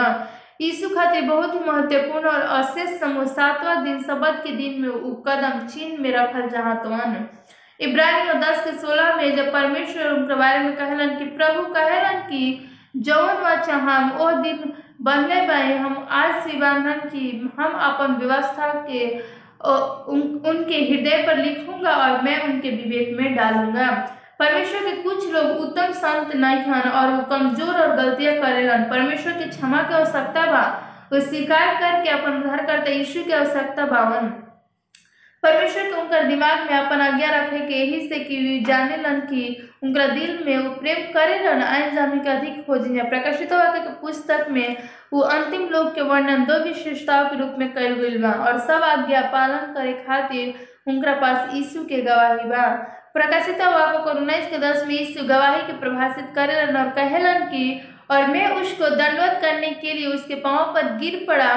यीशु खातिर बहुत ही महत्वपूर्ण और अशेष समूह सातवां दिन सबत के दिन में उ कदम, चीन में रखल जहाँ तोन इब्राहिम दस के सोलह में जब परमेश्वर उनके बारे में कहलन कि प्रभु कहलन कि जौन व हम, ओ दिन बनले बाए, हम आज से बांधन की हम अपन व्यवस्था के उन, उनके हृदय पर लिखूँगा और मैं उनके विवेक में डालूँगा। परमेश्वर के कुछ लोग उत्तम संत नहीं हन और वो कमज़ोर और गलतियाँ करेलन परमेश्वर की क्षमा की आवश्यकता बा। वो स्वीकार करके अपन उद्धार करते यीशु की आवश्यकता बावन। परमेश्वर के उनका दिमाग में अपन आज्ञा रखे के यही से कि जाने लन कि उनका दिल में वो प्रेम करे लन आयन जाने के अधिक खोजिया प्रकाशित के पुस्तक में वो अंतिम लोग के वर्णन दो विशेषताओं के रूप में कल गई बा और सब आज्ञा पालन करे खातिर उनका पास यीशु के गवाही बा। प्रकाशित वाक्य को उन्नीस के दस में यीशु गवाही के प्रभाषित करेलन और कहलन कि, और मैं उसको दंडवत करने के लिए उसके पाँव पर गिर पड़ा,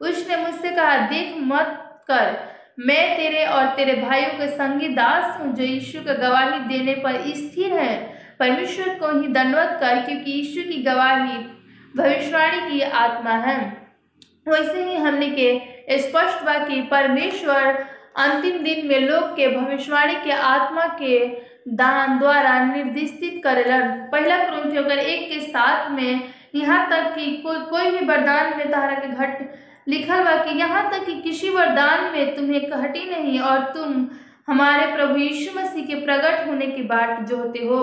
उसने मुझसे कहा, देख, मत कर। मैं तेरे और तेरे भाइयों के संगी दास हूँ, जो यीशु का गवाही देने पर स्थिर है। परमेश्वर को ही दंडवत कर, क्योंकि यीशु की गवाही भविष्यवाणी की आत्मा है। वैसे ही हमने के स्पष्ट बा कि, परमेश्वर अंतिम दिन में लोग के भविष्यवाणी के आत्मा के दान द्वारा निर्दिष्टित करेलन। पहला क्रंथी अगर एक के साथ में यहाँ तक कि कोई कोई भी वरदान में तारा के घट लिखल बा कि यहाँ तक कि किसी वरदान में तुम्हें घटी नहीं और तुम हमारे प्रभु यीशु मसीह के प्रकट होने की बाट जोहते हो।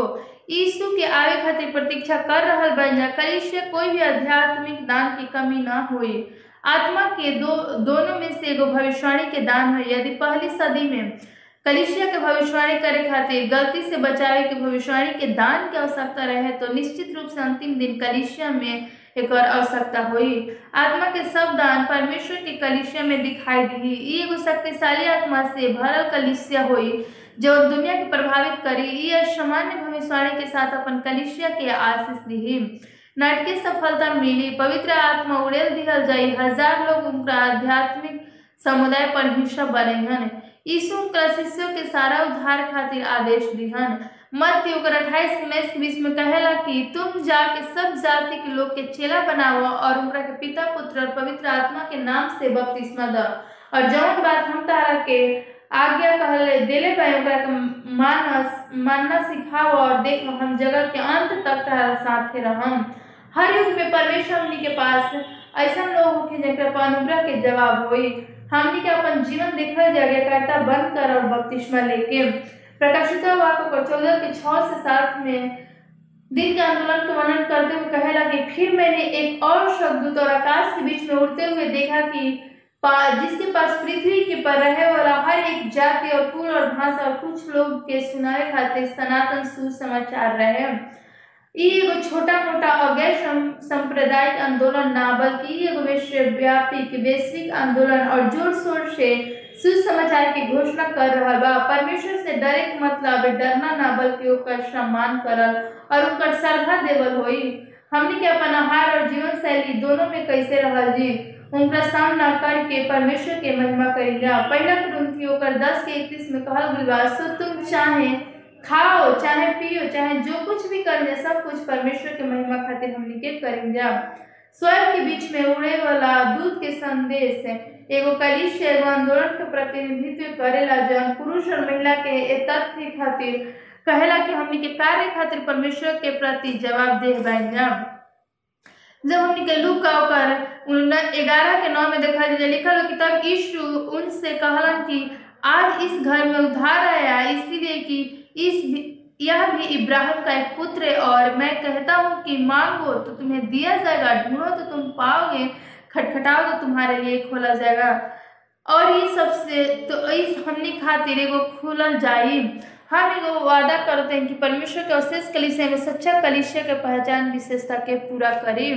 यीशु के आवे खातिर प्रतीक्षा कर रहा बन जा कलिसिया कोई भी आध्यात्मिक दान की कमी ना होई आत्मा के दो, दोनों में से एगो भविष्यवाणी के दान है यदि पहली सदी में कलिशिया के भविष्यवाणी करे खातिर गलती से बचावे के भविष्यवाणी के दान की आवश्यकता रहे तो निश्चित रूप से अंतिम दिन कलिशिया में एक आवश्यकता हुई। आत्मा के सब दान परमेश्वर के कलिसिया में दिखाई दी एगो शक्तिशाली आत्मा से भरल कलिसिया हुई, जो दुनिया के प्रभावित करी। ई सामान्य भविष्यवाणी के साथ अपन कलिसिया के आशीष दी नाटकीय सफलता मिली। पवित्र आत्मा उड़ेल दिहल जाई। हज़ार लोग उनका आध्यात्मिक समुदाय पर हिस्सा बने हन यीशु शिष्यों के सारा उद्धार खातिर आदेश दिहन। मत्ती ओकर अट्ठाईस के उन्नीस के बीच में कहला कि तुम जाके सब जाति के लोग के चेला बनाओ और उनका के पिता, पुत्र और पवित्र आत्मा के नाम से बपतिस्मा द। और जौन बात हम तारा के आज्ञा कहले देले पाए ओकरा के मानस मानना सिखाओ और देखो हम जगत के अंत तक तारा साथे रहम। हर युग में परमेश्वर हमनी के पास ऐसा लोग जेकर पर अनुग्रह के जवाब होई। हमनी के अपन जीवन देखल जागरता बंद कर और बपतिस्मा लेके। प्रकाशित वाक्य को चौदह के छह से सात में दिन के आंदोलन का वर्णन करते हुए कहेला कि फिर मैंने एक और शब्द और आकाश के बीच में उड़ते हुए देखा कि पा, जिसके पास पृथ्वी के पर रहे वाला हर एक जाति और कुल और भाषा और कुछ लोग के सुनाए खाते सनातन सुसमाचार रहे। एगो छोटा मोटा और गैर सांप्रदायिक आंदोलन ना बल्कि एगो विश्वव्यापी वैश्विक आंदोलन और ज़ोर शोर से सुसमाचार की घोषणा कर रहा बा। परमेश्वर से डरे के मतलब डरना ना, बल्कि सम्मान करल और ओकर श्रद्धा देवल होई हमनी के अपन आहार और जीवन शैली दोनों में कैसे रहल जी? उनका सामना करके परमेश्वर के महिमा करेगा पहला कुरुंथी ओकर दस के इक्कीस में कहल गई सो तुम चाहे खाओ, चाहे पियो, चाहे जो कुछ भी करेंगे सब कुछ परमेश्वर के महिमा खातिर हमनी के करेंगे स्वर्ग के बीच में उड़े वाला दूध के संदेश एगो कलिश एगो आंदोलन के प्रतिनिधित्व करेला जौन पुरुष और महिला के ए तथ्य खातिर कहेला कि हमनी के कार्य खातिर परमेश्वर के प्रति जवाब दे जब हमनी के लू का ओकर ग्यारह के नौ में देखा जाए लिखल हो कि तब यीशु उनसे कहलन कि आज इस घर में उधार आया, इसीलिए कि इस यह भी इब्राहिम का एक पुत्र है और मैं कहता हूँ कि मांगो तो तुम्हें दिया जाएगा, ढूंढो तो तुम पाओगे, खटखटाओ तो तुम्हारे लिए खोला जाएगा। और ये सबसे तो इस हमने खातिर एगो खुलल जाई हम एगो वादा करते हैं कि परमेश्वर के अशेष कलिसिया में, सच्चा कलिसिया के पहचान विशेषता के पूरा करी।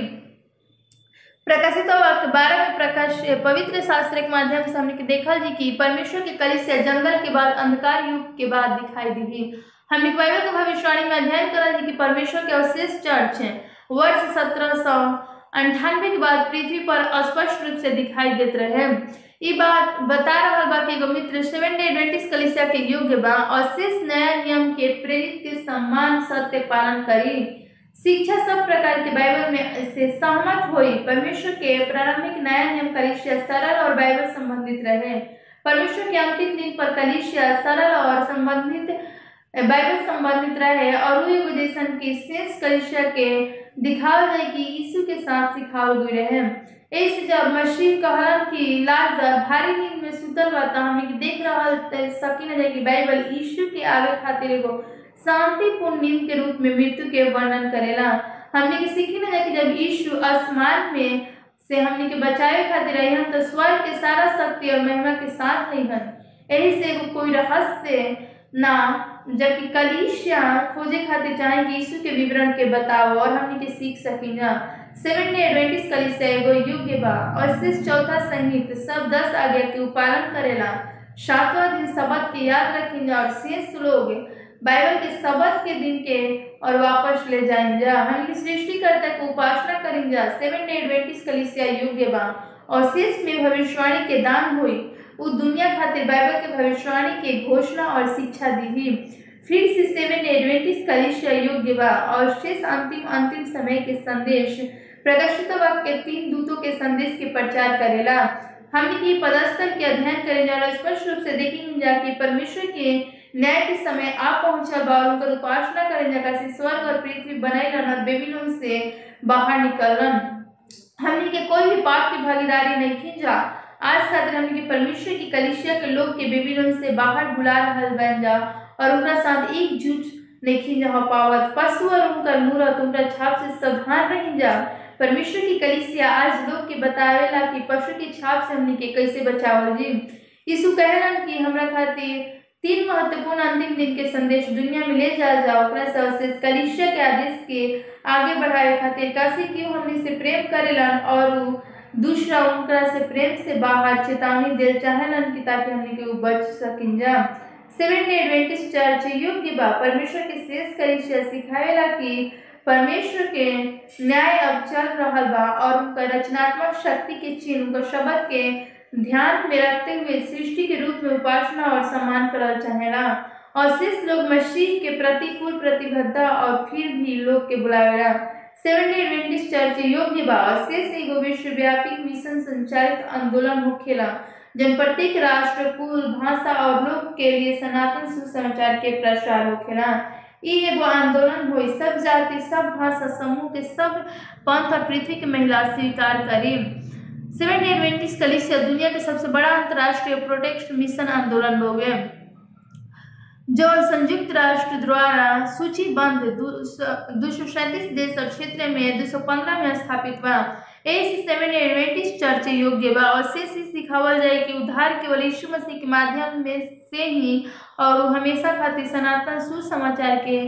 प्रकाशित वाक्य बारह में प्रकाश, पवित्र शास्त्र के माध्यम से हमने देखा जी कि परमेश्वर के कलिसिया जंगल के बाद, अंधकार युग के बाद दिखाई दी हमने बाइबल के भविष्यवाणी में अध्ययन करा जी कि परमेश्वर के अवशेष चर्च है वर्ष सत्रह सौ अंठानवे के बाद पृथ्वी पर स्पष्ट रूप से दिखाई देते रहे। ये बात बता रहा बा कि मित्र सेवन डे एडवेंटिस कलिसिया के योग्य बा। और शेष नया नियम के प्रेरित के सम्मान सत्य पालन करी। शिक्षा सब प्रकार के बाइबल में से सहमत हुई। परमेश्वर के प्रारंभिक नया नियम कलिसिया सरल और बाइबल संबंधित रहे। परमेश्वर के अंतिम दिन पर कलिसिया सरल और संबंधित बाइबल संबंधित रहे और वो जैसन की शेष कलिसिया के दिखाओ जाए कि यीशु के साथ सिखाओ गए रहे ऐसे जब मसीह कहलन कि लाजर भारी नींद में सुतल बा, त हमनी के देख रहल त सकी न जाए कि बाइबल यीशु के आवे खातिर एगो शांतिपूर्ण नींद के रूप में मृत्यु के वर्णन करेला। हमने के सीखी न जाए कि जब यीशु आसमान में से हमने के बचावे खातिर आई हम तो स्वर्ग के सारा शक्ति और महिमा के साथ रही हन। यही से कोई रहस्य ना जबकि कलिशिया खोजे चाहे कि यीशु के विवरण के बताओ, और हमने के सीख सकी ना। सेवन एडवेंटिस कलिसिया एगो योग्य बा, और शेष चौथा संगीत, सब दस आज्ञा के उपालन करेला। सातवां दिन सबत के याद रखेंगे और शेष लोग बाइबल के सबत के दिन के, और वापस ले जाएँगे हम सृष्टिकर्ता को उपासना करेंगे सेवन डे एडवेंटिस कलिसिया योग्य बा, और शेष में भविष्यवाणी के दान हुई। वो दुनिया खातिर बाइबल के भविष्यवाणी के घोषणा और शिक्षा दी फिर से सेवन एडवेंटिस कलिसिया योग्य बा और शेष अंतिम अंतिम समय के संदेश, प्रकाशित वाक्य के तीन दूतों के संदेश के प्रचार करेला। हमने की पदस्थल के अध्ययन करेंगे और स्पष्ट रूप से देखेंगे कि परमेश्वर के न्याय के समय आप पहुँचा बा और उनकर उपासना करें जगह स्वर्ग और पृथ्वी बनैलन और बेबीलोन से बाहर निकलन। हमनी के कोई भी पाप की भागीदारी नहीं खींचा आज खातिर हमनी के परमेश्वर की कलिसिया के लोग के बेबीलोन से बाहर बुला रहल बन जा, और उनका साथ एकजुट नहीं खींचा हो पावत, पशु और उनकर मूरत उनका छाप से सावधान रह जा। परमेश्वर की कलिसिया आज लोग के बतावेला कि पशु की छाप से हमनी के कैसे बचावल जी। यीशु कहलन कि हमरा खातिर तीन महत्वपूर्ण अंतिम दिन के संदेश दुनिया में ले जाया जाओ ओकरा से अवशेष कलिसिया के आदेश के आगे बढ़ावे खातिर काशी की हमनी से प्रेम करेलन, और दूसरा उनकरा से प्रेम से बाहर चेतावनी, देल चाहेलन कि ताकि हमनी के बच सकिन जा सेवन डे एडवेंटिस्ट चर्च योग्य बा, परमेश्वर के शेष कलिसिया सिखावेला कि परमेश्वर के न्याय अब चल रहल बा और उनका रचनात्मक शक्ति के चिन्ह, उनका शब्द के ध्यान में रखते हुए सृष्टि के रूप में उपासना और सम्मान करल चाहेला। और शेष लोग मसीह के प्रतिकूल प्रतिबद्धता और फिर भी लोग के बुलावेला। मिशन संचालित आंदोलन होखेला जन प्रत्येक राष्ट्र, कुल, भाषा और लोग के लिए सनातन सुसमाचार के प्रसार होखेला एगो आंदोलन होई, सब जाति, सब भाषा, समूह के सब पंथ और पृथ्वी के महिला स्वीकार करी। सेवन कलिसिया दुनिया के सबसे बड़ा अंतर्राष्ट्रीय प्रोटेक्ट मिशन आंदोलन हो गए। जो संयुक्त राष्ट्र द्वारा सूचीबद्ध दो, सौ सैंतीस देश और क्षेत्र में दो सौ पंद्रह में स्थापित बा एसी सेवन एडवेंटिस्ट चर्च योग्य बा और से सिखावल जाए कि उद्धार केवल यीशु मसीह के माध्यम में से ही और हमेशा खातिर सनातन सुसमाचार के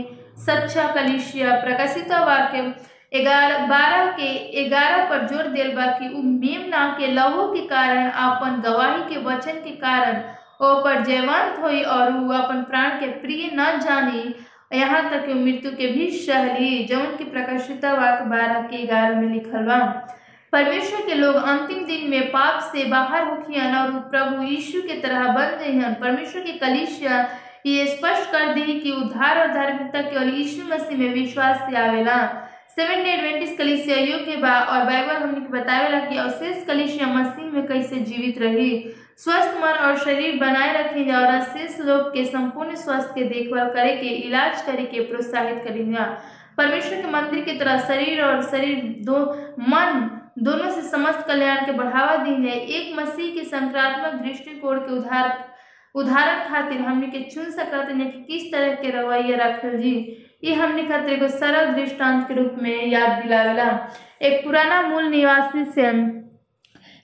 सच्चा कलिशिया प्रकाशित वाक्य ग्यारह बारह के ग्यारह पर ज़ोर दिल बा कि मेमना के लहू के कारण अपन गवाही के वचन के कारण ओ पर जयवंत हुई और उ अपन प्राण के प्रिय न जानी, यहाँ तक मृत्यु के भी सहली जौन की प्रकाशित वाक बारह के ग्यारह में लिखल बा। परमेश्वर के लोग अंतिम दिन में पाप से बाहर होखियन और प्रभु यीशु के तरह बन जइहन परमेश्वर की कलिसिया ये स्पष्ट कर दी कि उद्धार और धार्मिकता केवल यीशु मसीह में विश्वास से आवेला। सेवन डे एडवेंटिस्ट कलिसिया योग्य बा और बाइबल हमने बतावेला कि अवशेष कलिसिया मसीह में कैसे जीवित रही। स्वस्थ मन और शरीर बनाए रखें और अशेष लोग के संपूर्ण स्वास्थ्य के देखभाल करे के इलाज करे के प्रोत्साहित करेंगे परमेश्वर के मंदिर की तरह शरीर और शरीर दो, मन दोनों से समस्त कल्याण के बढ़ावा दी। जाए एक मसीह के संक्रात्मक दृष्टिकोण के उधार, उदाहरण खातिर हमने के चुन सकते हैं कि किस तरह के रवैया रखल जी। ये हमने खातिर एगो सरल दृष्टांत के रूप में याद दिलावेला। एक पुराना मूल निवासी से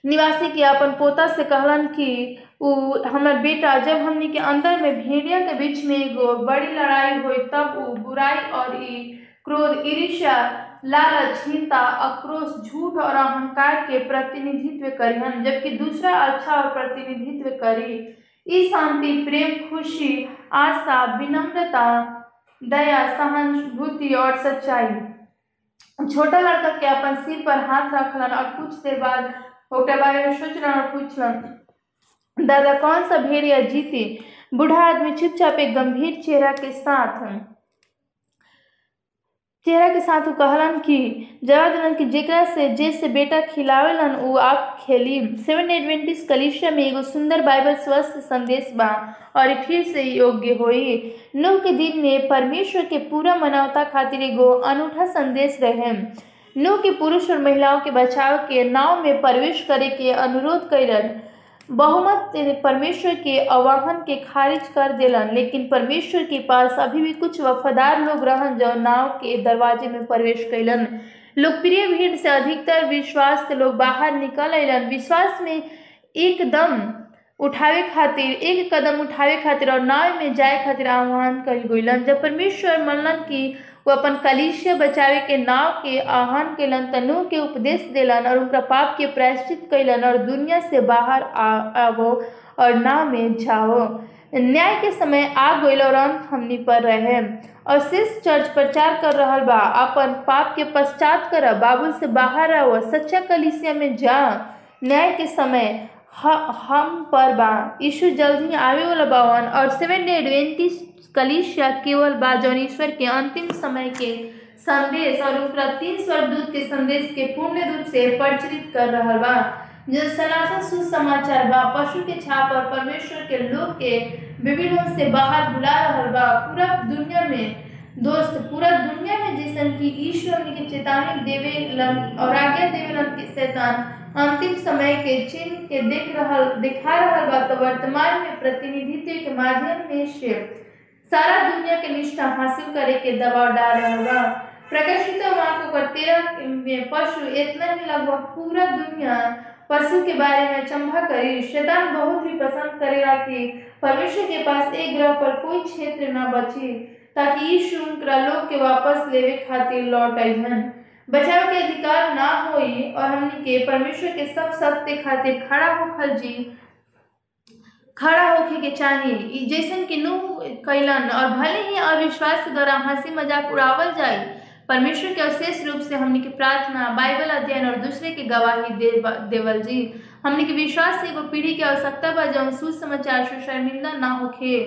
निवासी के अपन पोता से कहलन कि उ हमर बेटा, जब हमनी के अंदर में भेड़िया के बीच में एगो बड़ी लड़ाई हुई, तब उ बुराई और ई क्रोध, ईर्ष्या, लालच हिंसा आक्रोश, झूठ और अहंकार के प्रतिनिधित्व करिहन, जबकि दूसरा अच्छा और प्रतिनिधित्व करी। ई शांति, प्रेम, खुशी, आशा, विनम्रता, दया, सहानुभूति और सच्चाई। छोटा लड़का के अपन सिर पर हाथ रखलन और कुछ देर बाद ओकरा बारे में सोचलन और पूछलन दादा, कौन सा भेड़िया जीती? बूढ़ा आदमी चुपचाप एक गंभीर चेहरा के साथ चेहरा के साथ उ कहलन कि जवाब दिलन कि जेकरा से जैसे बेटा खिलावेलन, उ आप खेली सेवन एडवेंटिस कलिशिया में एगो सुंदर बाइबल स्वस्थ संदेश बा, और फिर से योग्य होई। नूह के दिन में परमेश्वर के पूरा मानवता खातिर एगो अनूठा संदेश रहे नूह के पुरुष और महिलाओं के बचाव के नाव में प्रवेश करे के अनुरोध कैलन बहुमत परमेश्वर के आह्वान के खारिज कर दिलन, लेकिन परमेश्वर के पास अभी भी कुछ वफादार लोग रहन जो नाव के दरवाजे में प्रवेश कैलन लोकप्रिय भीड़ से अधिकतर विश्वास के लोग बाहर निकल अलन विश्वास में एकदम उठावे खातिर, एक कदम उठावे खातिर और नाव में जाए खातिर आह्वान कल गईलन जब परमेश्वर मनलन कि वो अपन कलिशिया बचावे के नाव के आह्वान कैलन तनु के उपदेश दिलन और उनका पाप के प्रायश्चित कैलन और दुनिया से बाहर आवो और ना में जाओ न्याय के समय आ गईल और अंत हमनी पर रहे। और शेष चर्च प्रचार कर रहा बा। अपन पाप के पश्चात कर बाबुल से बाहर आओ सच्चा कलिसिया में जा। न्याय के समय ह, हम पर बा। यीशु जल्द ही आवे वाला बावन और सेवन डे एडवेंटिस कलिशिया केवल बा जौन ईश्वर के अंतिम समय के संदेश और उनका तीन स्वर्गदूत के संदेश के पूर्ण रूप से प्रचलित कर रहा बा जो सनातन सुसमाचार बा, पशु के छाप और परमेश्वर के लोग के बेबीलोन से बाहर बुला रहल बा। पूरा दुनिया में, दोस्त, पूरा दुनिया में जैसन कि ईश्वर के चेतावनी देवेलन और आज्ञा देवेलन कि शैतान अंतिम समय के चिन्ह के देख रहल, दिखा रहल बा तो वर्तमान में प्रतिनिधित्व के माध्यम में से सारा दुनिया के निष्ठा हासिल करे के दबाव डाल रहल बा। प्रकाशित वाक्य पर तेरह में पशु इतना ही लगभग पूरा दुनिया पशु के बारे में चंबा करी। शैतान बहुत ही पसंद करेगा कि परमेश्वर के पास एक ग्रह पर कोई क्षेत्र ना बची, ताकि यीशु उनकरा लोग के वापस लेवे खातिर लौट अइहन बचाव के अधिकार ना होई और हमनी के परमेश्वर के सब सत्य खातिर खड़ा होखल जी खड़ा होके के चाहिए ई जैसन कि नूह कैलन और भले ही अविश्वास के द्वारा हँसी मज़ाक उड़ावल जाए परमेश्वर के अवशेष रूप से हमनी के प्रार्थना बाइबल अध्ययन और दूसरे के गवाही दे, देवल जी। हमनी के विश्वास से एगो पीढ़ी के आवश्यकता बा जब सुसमाचार से शर्मिंदा ना होखे।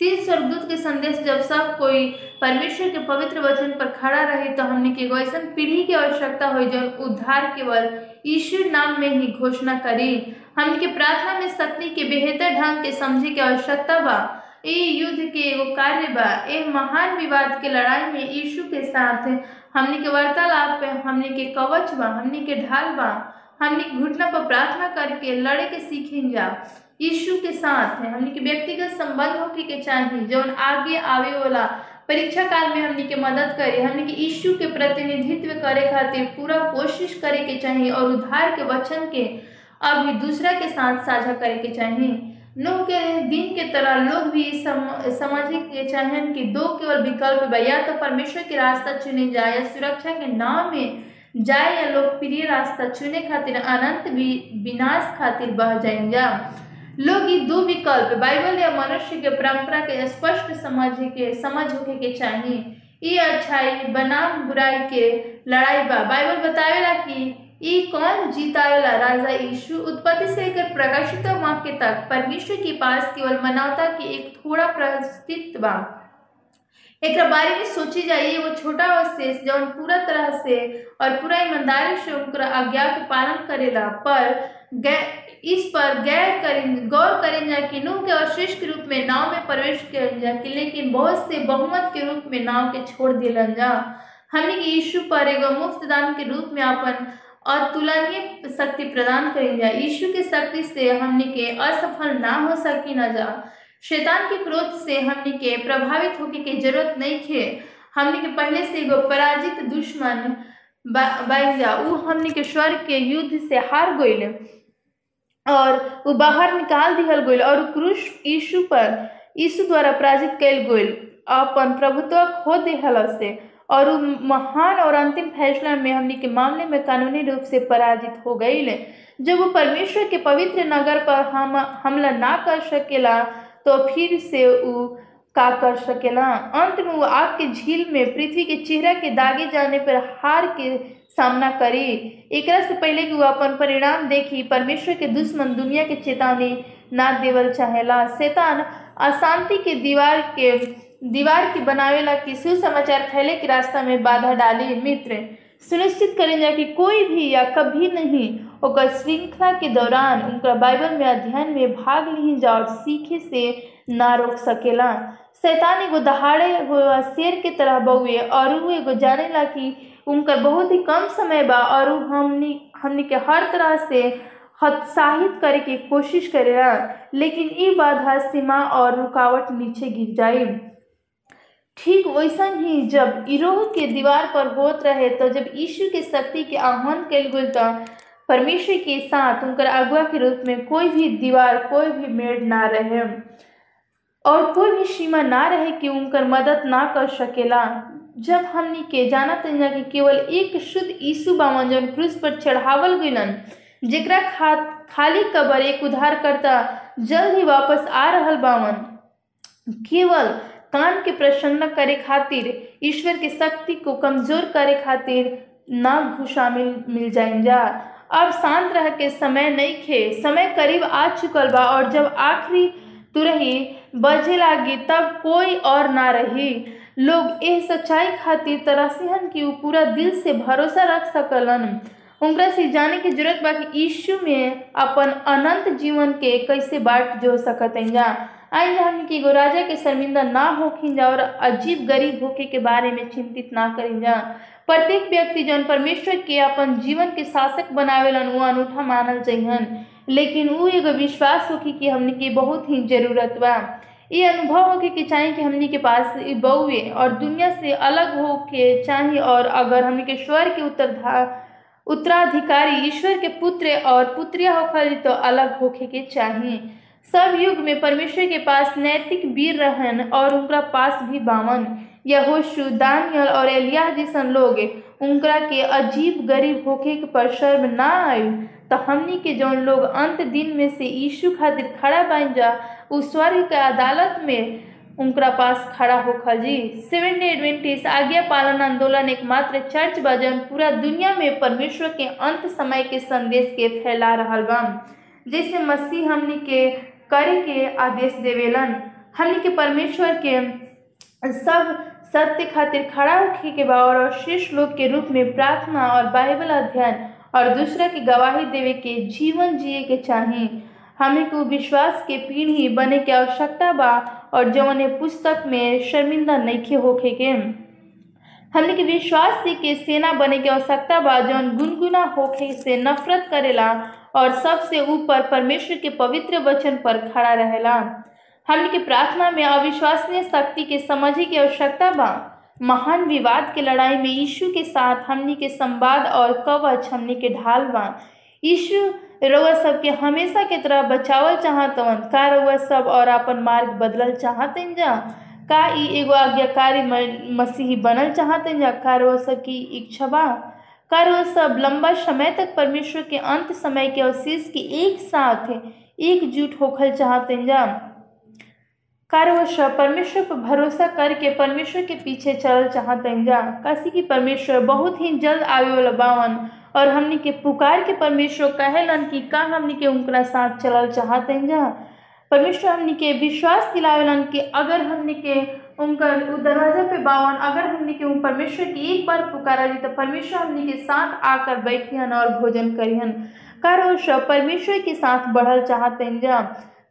तीन स्वर्गदूत के संदेश जब सब कोई परमेश्वर के पवित्र वचन पर खड़ा रहे तो हमने के एगो ऐसन पीढ़ी की आवश्यकता हो जो उद्धार केवल ईश्वर नाम में ही घोषणा करी। हमने के प्रार्थना में शक्ति के बेहतर ढंग के समझे के आवश्यकता बा। ए युद्ध के एगो कार्य बा। ए महान विवाद के लड़ाई में यीशु के साथ हमने के वार्तालाप हमने के कवच बा, हमने के ढाल बा। हमने घुटना पर प्रार्थना करके लड़े के सीखें जा। यीशु के साथ है हमने के व्यक्तिगत संबंध होके के चाहिए जौन आगे आवे वाला परीक्षा काल में हमने के मदद करे, हमने के यीशु के प्रतिनिधित्व करे खातिर पूरा कोशिश करे के चाहिए और उद्धार के वचन के अभी दूसरा के साथ साझा करे के चाहिए नूह के दिन के तरह लोग भी सम, समझे के चाहिए कि दो केवल विकल्प बा या तो परमेश्वर के रास्ता चुने जाए या सुरक्षा के नाम में जाए या लोकप्रिय रास्ता चुने खातिर अनंत भी विनाश खातिर बह जाए जा। लोग ये दो विकल्प बाइबल या मनुष्य के परंपरा के स्पष्ट समझ के समझ होके के चाहिए ये अच्छाई बनाम बुराई के लड़ाई बा। बाइबल बतावेला कि ई कौन जीतावेला राजा यीशु उत्पत्ति से लेकर प्रकाशित वाक्य तक परमेश्वर के पास केवल मानवता की एक थोड़ा प्रस्तित्व बा एक बारे में सोची जाइए वो छोटा अवशेष जौन पूरा तरह से और पूरा ईमानदारी से उनका आज्ञा के पालन करेला पर इस पर गैर करें गौर करें जा कि नूह के अवशेष के रूप में नाव में प्रवेश करें जा कि लेकिन बहुत से बहुमत के रूप में नाव के छोड़ दिलन जा हमने यीशु पर एगो मुफ़्त दान के रूप में अपन अतुलनीय शक्ति प्रदान करें जा यीशु के शक्ति से हमने के असफल ना हो सकी न जा। शैतान के क्रोध से हमने के प्रभावित होके के ज़रूरत नहीं थे हमने के पहले से एगो पराजित दुश्मन बन जा। उ हमने के स्वर्ग के युद्ध से हार गइल और वो बाहर निकाल दिहल गइल और क्रूस यीशु पर, यीशु द्वारा पराजित कैल गइल। अपन प्रभुत्व खो दिहल से। और महान और अंतिम फैसला में हमने के मामले में कानूनी रूप से पराजित हो गई जब वो परमेश्वर के पवित्र नगर पर हम, हमला ना कर सकेला तो फिर से वो का कर सकेला। अंत में वो आग के झील में पृथ्वी के चेहरा के दागे जाने पर हार के सामना करी। एक से पहले कि वो अपन परिणाम देखी, परमेश्वर के दुश्मन दुनिया के चेतावनी ना देवल चाहेला। शैतान अशांति के दीवार के दीवार की बनावेला कि सुसमाचार फैले के रास्ता में बाधा डाली मित्र। सुनिश्चित करें जा कि कोई भी या कभी नहीं, ओकर श्रृंखला के दौरान उनका बाइबल में अध्ययन में भाग ली जा और सीखे से ना रोक सकेला। शैतान एगो दहाड़े हुआ शेर के तरह बउए और वो एगो जाने ला कि उनका बहुत ही कम समय बा और हमनी हमनी के हर तरह से हत्साहित करे के कोशिश करेला, लेकिन ये बाधा सीमा और रुकावट नीचे गिर जाए ठीक वैसा ही जब इरोह के दीवार पर होत रहे तो जब यीशु के शक्ति के आह्वान कल गई तो परमेश्वर के साथ उनकर अगुआ के रूप में कोई भी दीवार, कोई भी मेड़ ना रहे। और कोई भी सीमा ना रहे कि उनकर मदद ना कर सकेला। जब हमनी के जाना तंजा कि केवल एक शुद्ध यीशु बावन जौन क्रूस पर चढ़ावल गइलन, जेकरा खा खाली कबर एक उधार करता, जल्द ही वापस आ रहल बावन केवल कान के प्रसन्न करे खातिर, ईश्वर के शक्ति को कमज़ोर करे खातिर ना घुसा मिल मिल जा अब शांत रह के समय नहीं खे। समय करीब आ चुकल बा और जब आखिरी तुरही बजे लागी तब कोई और ना रही। लोग एह सच्चाई खातिर तरसीहन कि पूरा दिल से भरोसा रख सकलन। उनका से जाने की ज़रूरत बा कि यीशु में अपन अनंत जीवन के कैसे बाट जो सकत जा आई हमने कि राजा के शर्मिंदा ना होखिन जा और अजीब गरीब होके के बारे में चिंतित ना करी जा प्रत्येक व्यक्ति जन परमेश्वर के अपन जीवन के शासक बनावेलन, वो अनूठा मानल चाहिए लेकिन वो एगो विश्वास होखी कि हमने के बहुत ही ज़रूरत बा। ये अनुभव होके कि चाहिए कि हमने के पास ई बउए और दुनिया से अलग हो के चाहिए और अगर हमने के स्वर के उत्तरधा, उत्तराधिकारी ईश्वर के पुत्र और पुत्रिया होखल तो अलग होके के चाहिए सब युग में परमेश्वर के पास नैतिक वीर रहन और उनका पास भी बावन यहोशु दानियल और एलिया जैसन लोग उनका के अजीब गरीब होके पर शर्म ना आई तो हमनी के जौन लोग अंत दिन में से यीशु खातिर खड़ा बन जा, उस स्वर्ग के अदालत में उनका पास खड़ा होखल जी। सेवन डे एडवेंटिस आज्ञा पालन आंदोलन एकमात्र चर्च बा जौन पूरा दुनिया में परमेश्वर के अंत समय के संदेश के फैला रहा बा। जैसे मसीह हमनी के करे के आदेश देवेलन। हमनी के परमेश्वर के सब सत्य खातिर खड़ा होखे के बा और श्रेष्ठ लोग के रूप में प्रार्थना और बाइबल अध्ययन और दूसरा की गवाही देवे के जीवन जिए के चाहिए हमें को विश्वास के पीढ़ी बने के आवश्यकता बा और जौन पुस्तक में शर्मिंदा नइखे होखे के। हमने के विश्वास के सेना बने के आवश्यकता बा जौन गुनगुना होखे से नफरत करेला और सबसे ऊपर परमेश्वर के पवित्र वचन पर खड़ा रहेला हमने के प्रार्थना में अविश्वसनीय शक्ति के समझे की आवश्यकता बा। महान विवाद के लड़ाई में यीशु के साथ हमनी के संवाद और कवच हमनी के ढाल बा। यीशु रउआ सबके हमेशा के तरह बचावल चाहतवन, का रउआ सब और अपन मार्ग बदलल चाहतन जा? का ई एगो आज्ञाकारी मसीही बनल चाहतन जा? का रउआ सब की इच्छा बा? का रउआ सब लंबा समय तक परमेश्वर के अंत समय के अवशेष के एक साथ एकजुट होखल चाहतन जा कर वह सब परमेश्वर पर भरोसा करके परमेश्वर के पीछे चल चाहतन जा काशी की परमेश्वर बहुत ही जल्द आवे वाला बावन और हमनी के पुकार के परमेश्वर कहलन कि का हमनी के उनका साथ चलल चाहतन जा परमेश्वर हमनी के विश्वास दिलावेलन कि अगर हमनी के उनकर दरवाज़ा पे बावन। अगर हमनी के उन परमेश्वर की एक बार पुकारा जी तो परमेश्वर हमनी के साथ आकर बैठियन और भोजन करियन कारोश परमेश्वर के साथ बढ़ल चाहतन जा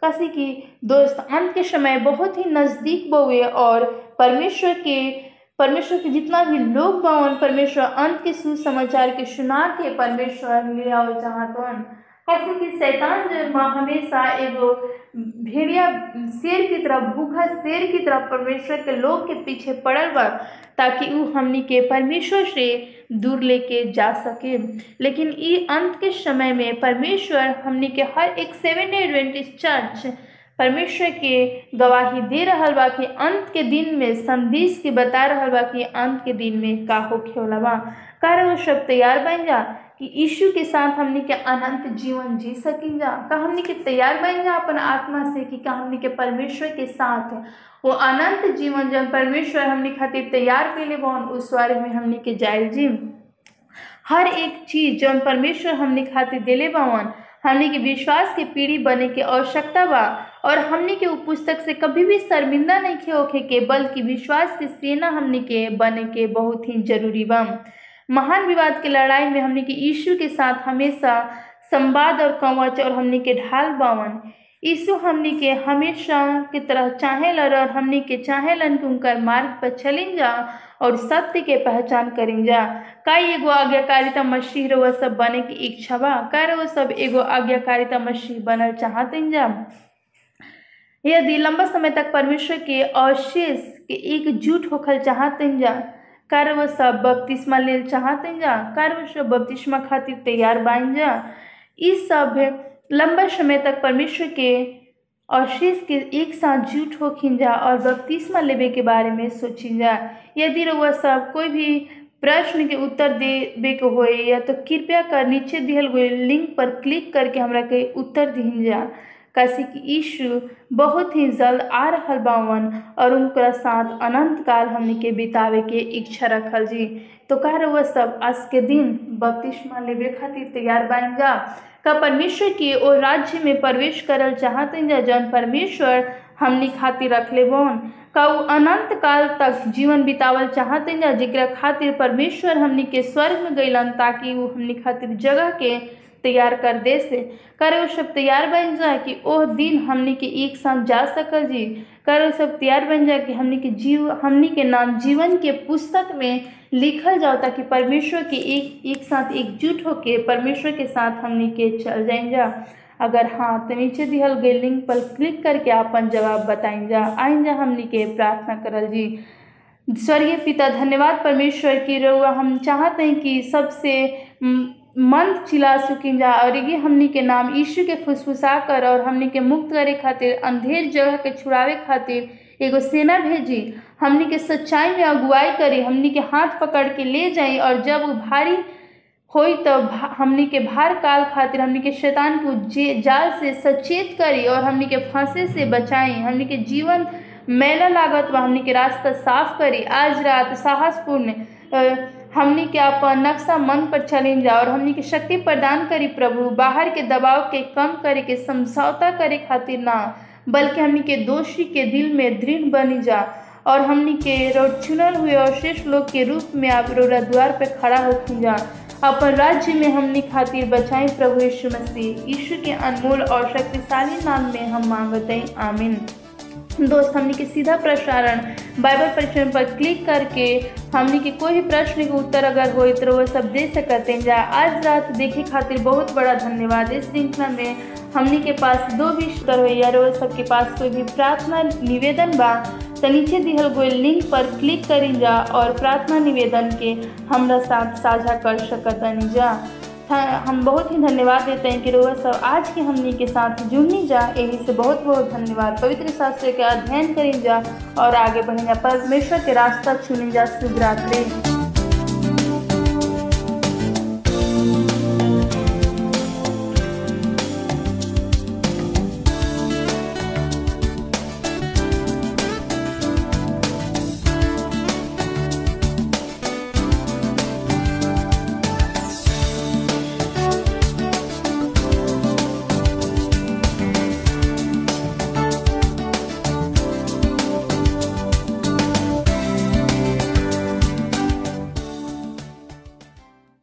कसी की दोस्त अंत के समय बहुत ही नज़दीक बउए और परमेश्वर के परमेश्वर के जितना भी लोग बावन परमेश्वर अंत के सुसमाचार के सुना के परमेश्वर ले आओ चाहतन। कैसे कि शैतान जो हमेशा एगो भेड़िया शेर की तरह भूखा शेर की तरह परमेश्वर के लोग के पीछे पड़ल बा, ताकि वो हमनी के परमेश्वर से दूर लेके जा सके। लेकिन ई अंत के समय में परमेश्वर हमनी के हर एक सेवन डे एडवेंटिस्ट चर्च परमेश्वर के गवाही दे रहल बा कि अंत के दिन में, संदेश के बता रहा बा कि अंत के दिन में का होखे वाला बा। कारण वो सब तैयार बन जा? कि यीशु के साथ हमनी के अनंत जीवन जी सकिन जा का हमनी के तैयार बन जा अपन आत्मा से कि का हमनी के परमेश्वर के साथ वो अनंत जीवन जब परमेश्वर हमने खातिर तैयार के लिए बन उस स्वर्ग में हमनी के जायल जी? हर एक चीज़ जौन परमेश्वर हमने खातिर दिले बावन हमनी के विश्वास के पीढ़ी बने के आवश्यकता बा, और हमनी के पुस्तक से कभी भी शर्मिंदा नहीं खे होखे के बल्कि विश्वास के सेना हमनी के बने के बहुत ही ज़रूरी बा। महान विवाद के लड़ाई में हमनी के यीशु के साथ हमेशा संवाद और कवच और हमनी के ढाल बावन। यीशु हमनी के हमेशा की तरह चाहेलन और हमनी के चाहेलन कि उनकर मार्ग पर चलिन जा और सत्य के पहचान करें जा। का एगो आज्ञाकारिता मसीह रउआ सब बने की इच्छा बा? का रउआ सब एगो आज्ञाकारिता मसीह बनल चाहतिन जा? यदि लंबा समय तक परमेश्वर के अवशेष के एकजुट होखल चाहतिन जा कार वो सब बपतिस्मा ले चाहते जा कार वो सब बपतिस्मा खातिर तैयार बन जा। ई सब लंबा समय तक परमेश्वर के अवशेष के एक साथ जुट होखिन जा और बपतिस्मा लेवे के बारे में सोचिन जा। यदि रउआ सब कोई भी प्रश्न के उत्तर देवे के होए या तो कृपया कर नीचे दिहल गए लिंक पर क्लिक करके हमरा के उत्तर दिहन जा। कैसे कि यीशु बहुत ही जल्द आ रहल बावन और उनका साथ अनंत काल हमनी के बितावे के इच्छा रखल जी। तो कह रहे वह सब, आज के दिन बपतिस्मा लेवे खातिर तैयार जा। का परमेश्वर के ओ राज्य में प्रवेश करल चाहते जौन परमेश्वर हमनी खातिर रखले बन? का उ अनंत काल तक जीवन बितावल चाहते जा, जेकरा खातिर परमेश्वर हमनी के स्वर्ग में गइलन ताकि उ हमनी खातिर जगह के तैयार कर दे से। करे वो सब तैयार बन जाए कि ओह दिन हमनी के एक साथ जा सकल जी। करे वो सब तैयार बन जाए कि हमनी के जीव, हमनी के नाम जीवन के पुस्तक में लिखल जाओ ताकि परमेश्वर के एक एक साथ एकजुट होके परमेश्वर के साथ हमनी के चल जाए जा। अगर हाँ तो नीचे दिहल गए लिंक पर क्लिक करके अपन जवाब बताइन जा। आइन जा हमनी के प्रार्थना करल जी। स्वर्गीय पिता, धन्यवाद परमेश्वर की रउआ हम चाहते हैं कि सबसे सकिन जा और ये हमनी के नाम यीशु के फुसफुसा कर और हमनी के मुक्त करे खातिर, अंधेर जगह के छुड़ावे खातिर एगो सेना भेजी। हमनी के सच्चाई में अगुवाई करी, हमनी के हाथ पकड़ के ले जाई और जब वो भारी होई तो हमनी के भार काल खातिर हमनी के शैतान को जे जाल से सचेत करी और हमनी के फांसे से बचाई। हमनी के जीवन मेला लागत व हमनी के रास्ता साफ़ करी। आज रात साहसपूर्ण हमनी के अपन नक्शा मन पर चलें जा और हमनी के शक्ति प्रदान करी प्रभु, बाहर के दबाव के कम करे के समझौता करे खातिर ना, बल्कि हमनी के दोषी के दिल में दृढ़ बनी जा और हमनी के चुनल हुए और श्रेष्ठ लोग के रूप में आप रोड़ा द्वार पे खड़ा होती जा। अपन राज्य में हमनी खातिर बचाई प्रभु यीशु मसीह। यीशु के अनमोल और शक्तिशाली नाम में हम मांगते आमीन। दोस्त हमनी के सीधा प्रसारण बाइबल परीक्षण पर क्लिक करके हमनी के कोई भी प्रश्न के उत्तर अगर हो तो वह सब दे सकते हैं। जा, आज रात देखे खातिर बहुत बड़ा धन्यवाद। इस श्रृंखला में हमनी के पास दो भी उत्तर हो या रोज सबके पास कोई भी प्रार्थना निवेदन बा तो नीचे दिहल गई लिंक पर क्लिक करी जा और प्रार्थना निवेदन के हमरा साथ साझा कर सकतनी जा। हम बहुत ही धन्यवाद देते हैं कि रोह सब आज के हमनी के साथ जुड़नी जा। यही से बहुत बहुत धन्यवाद। पवित्र शास्त्र के अध्ययन करी जा और आगे बढ़ी जा। परमेश्वर के रास्ता चुनी जा। शुभ रात्रि।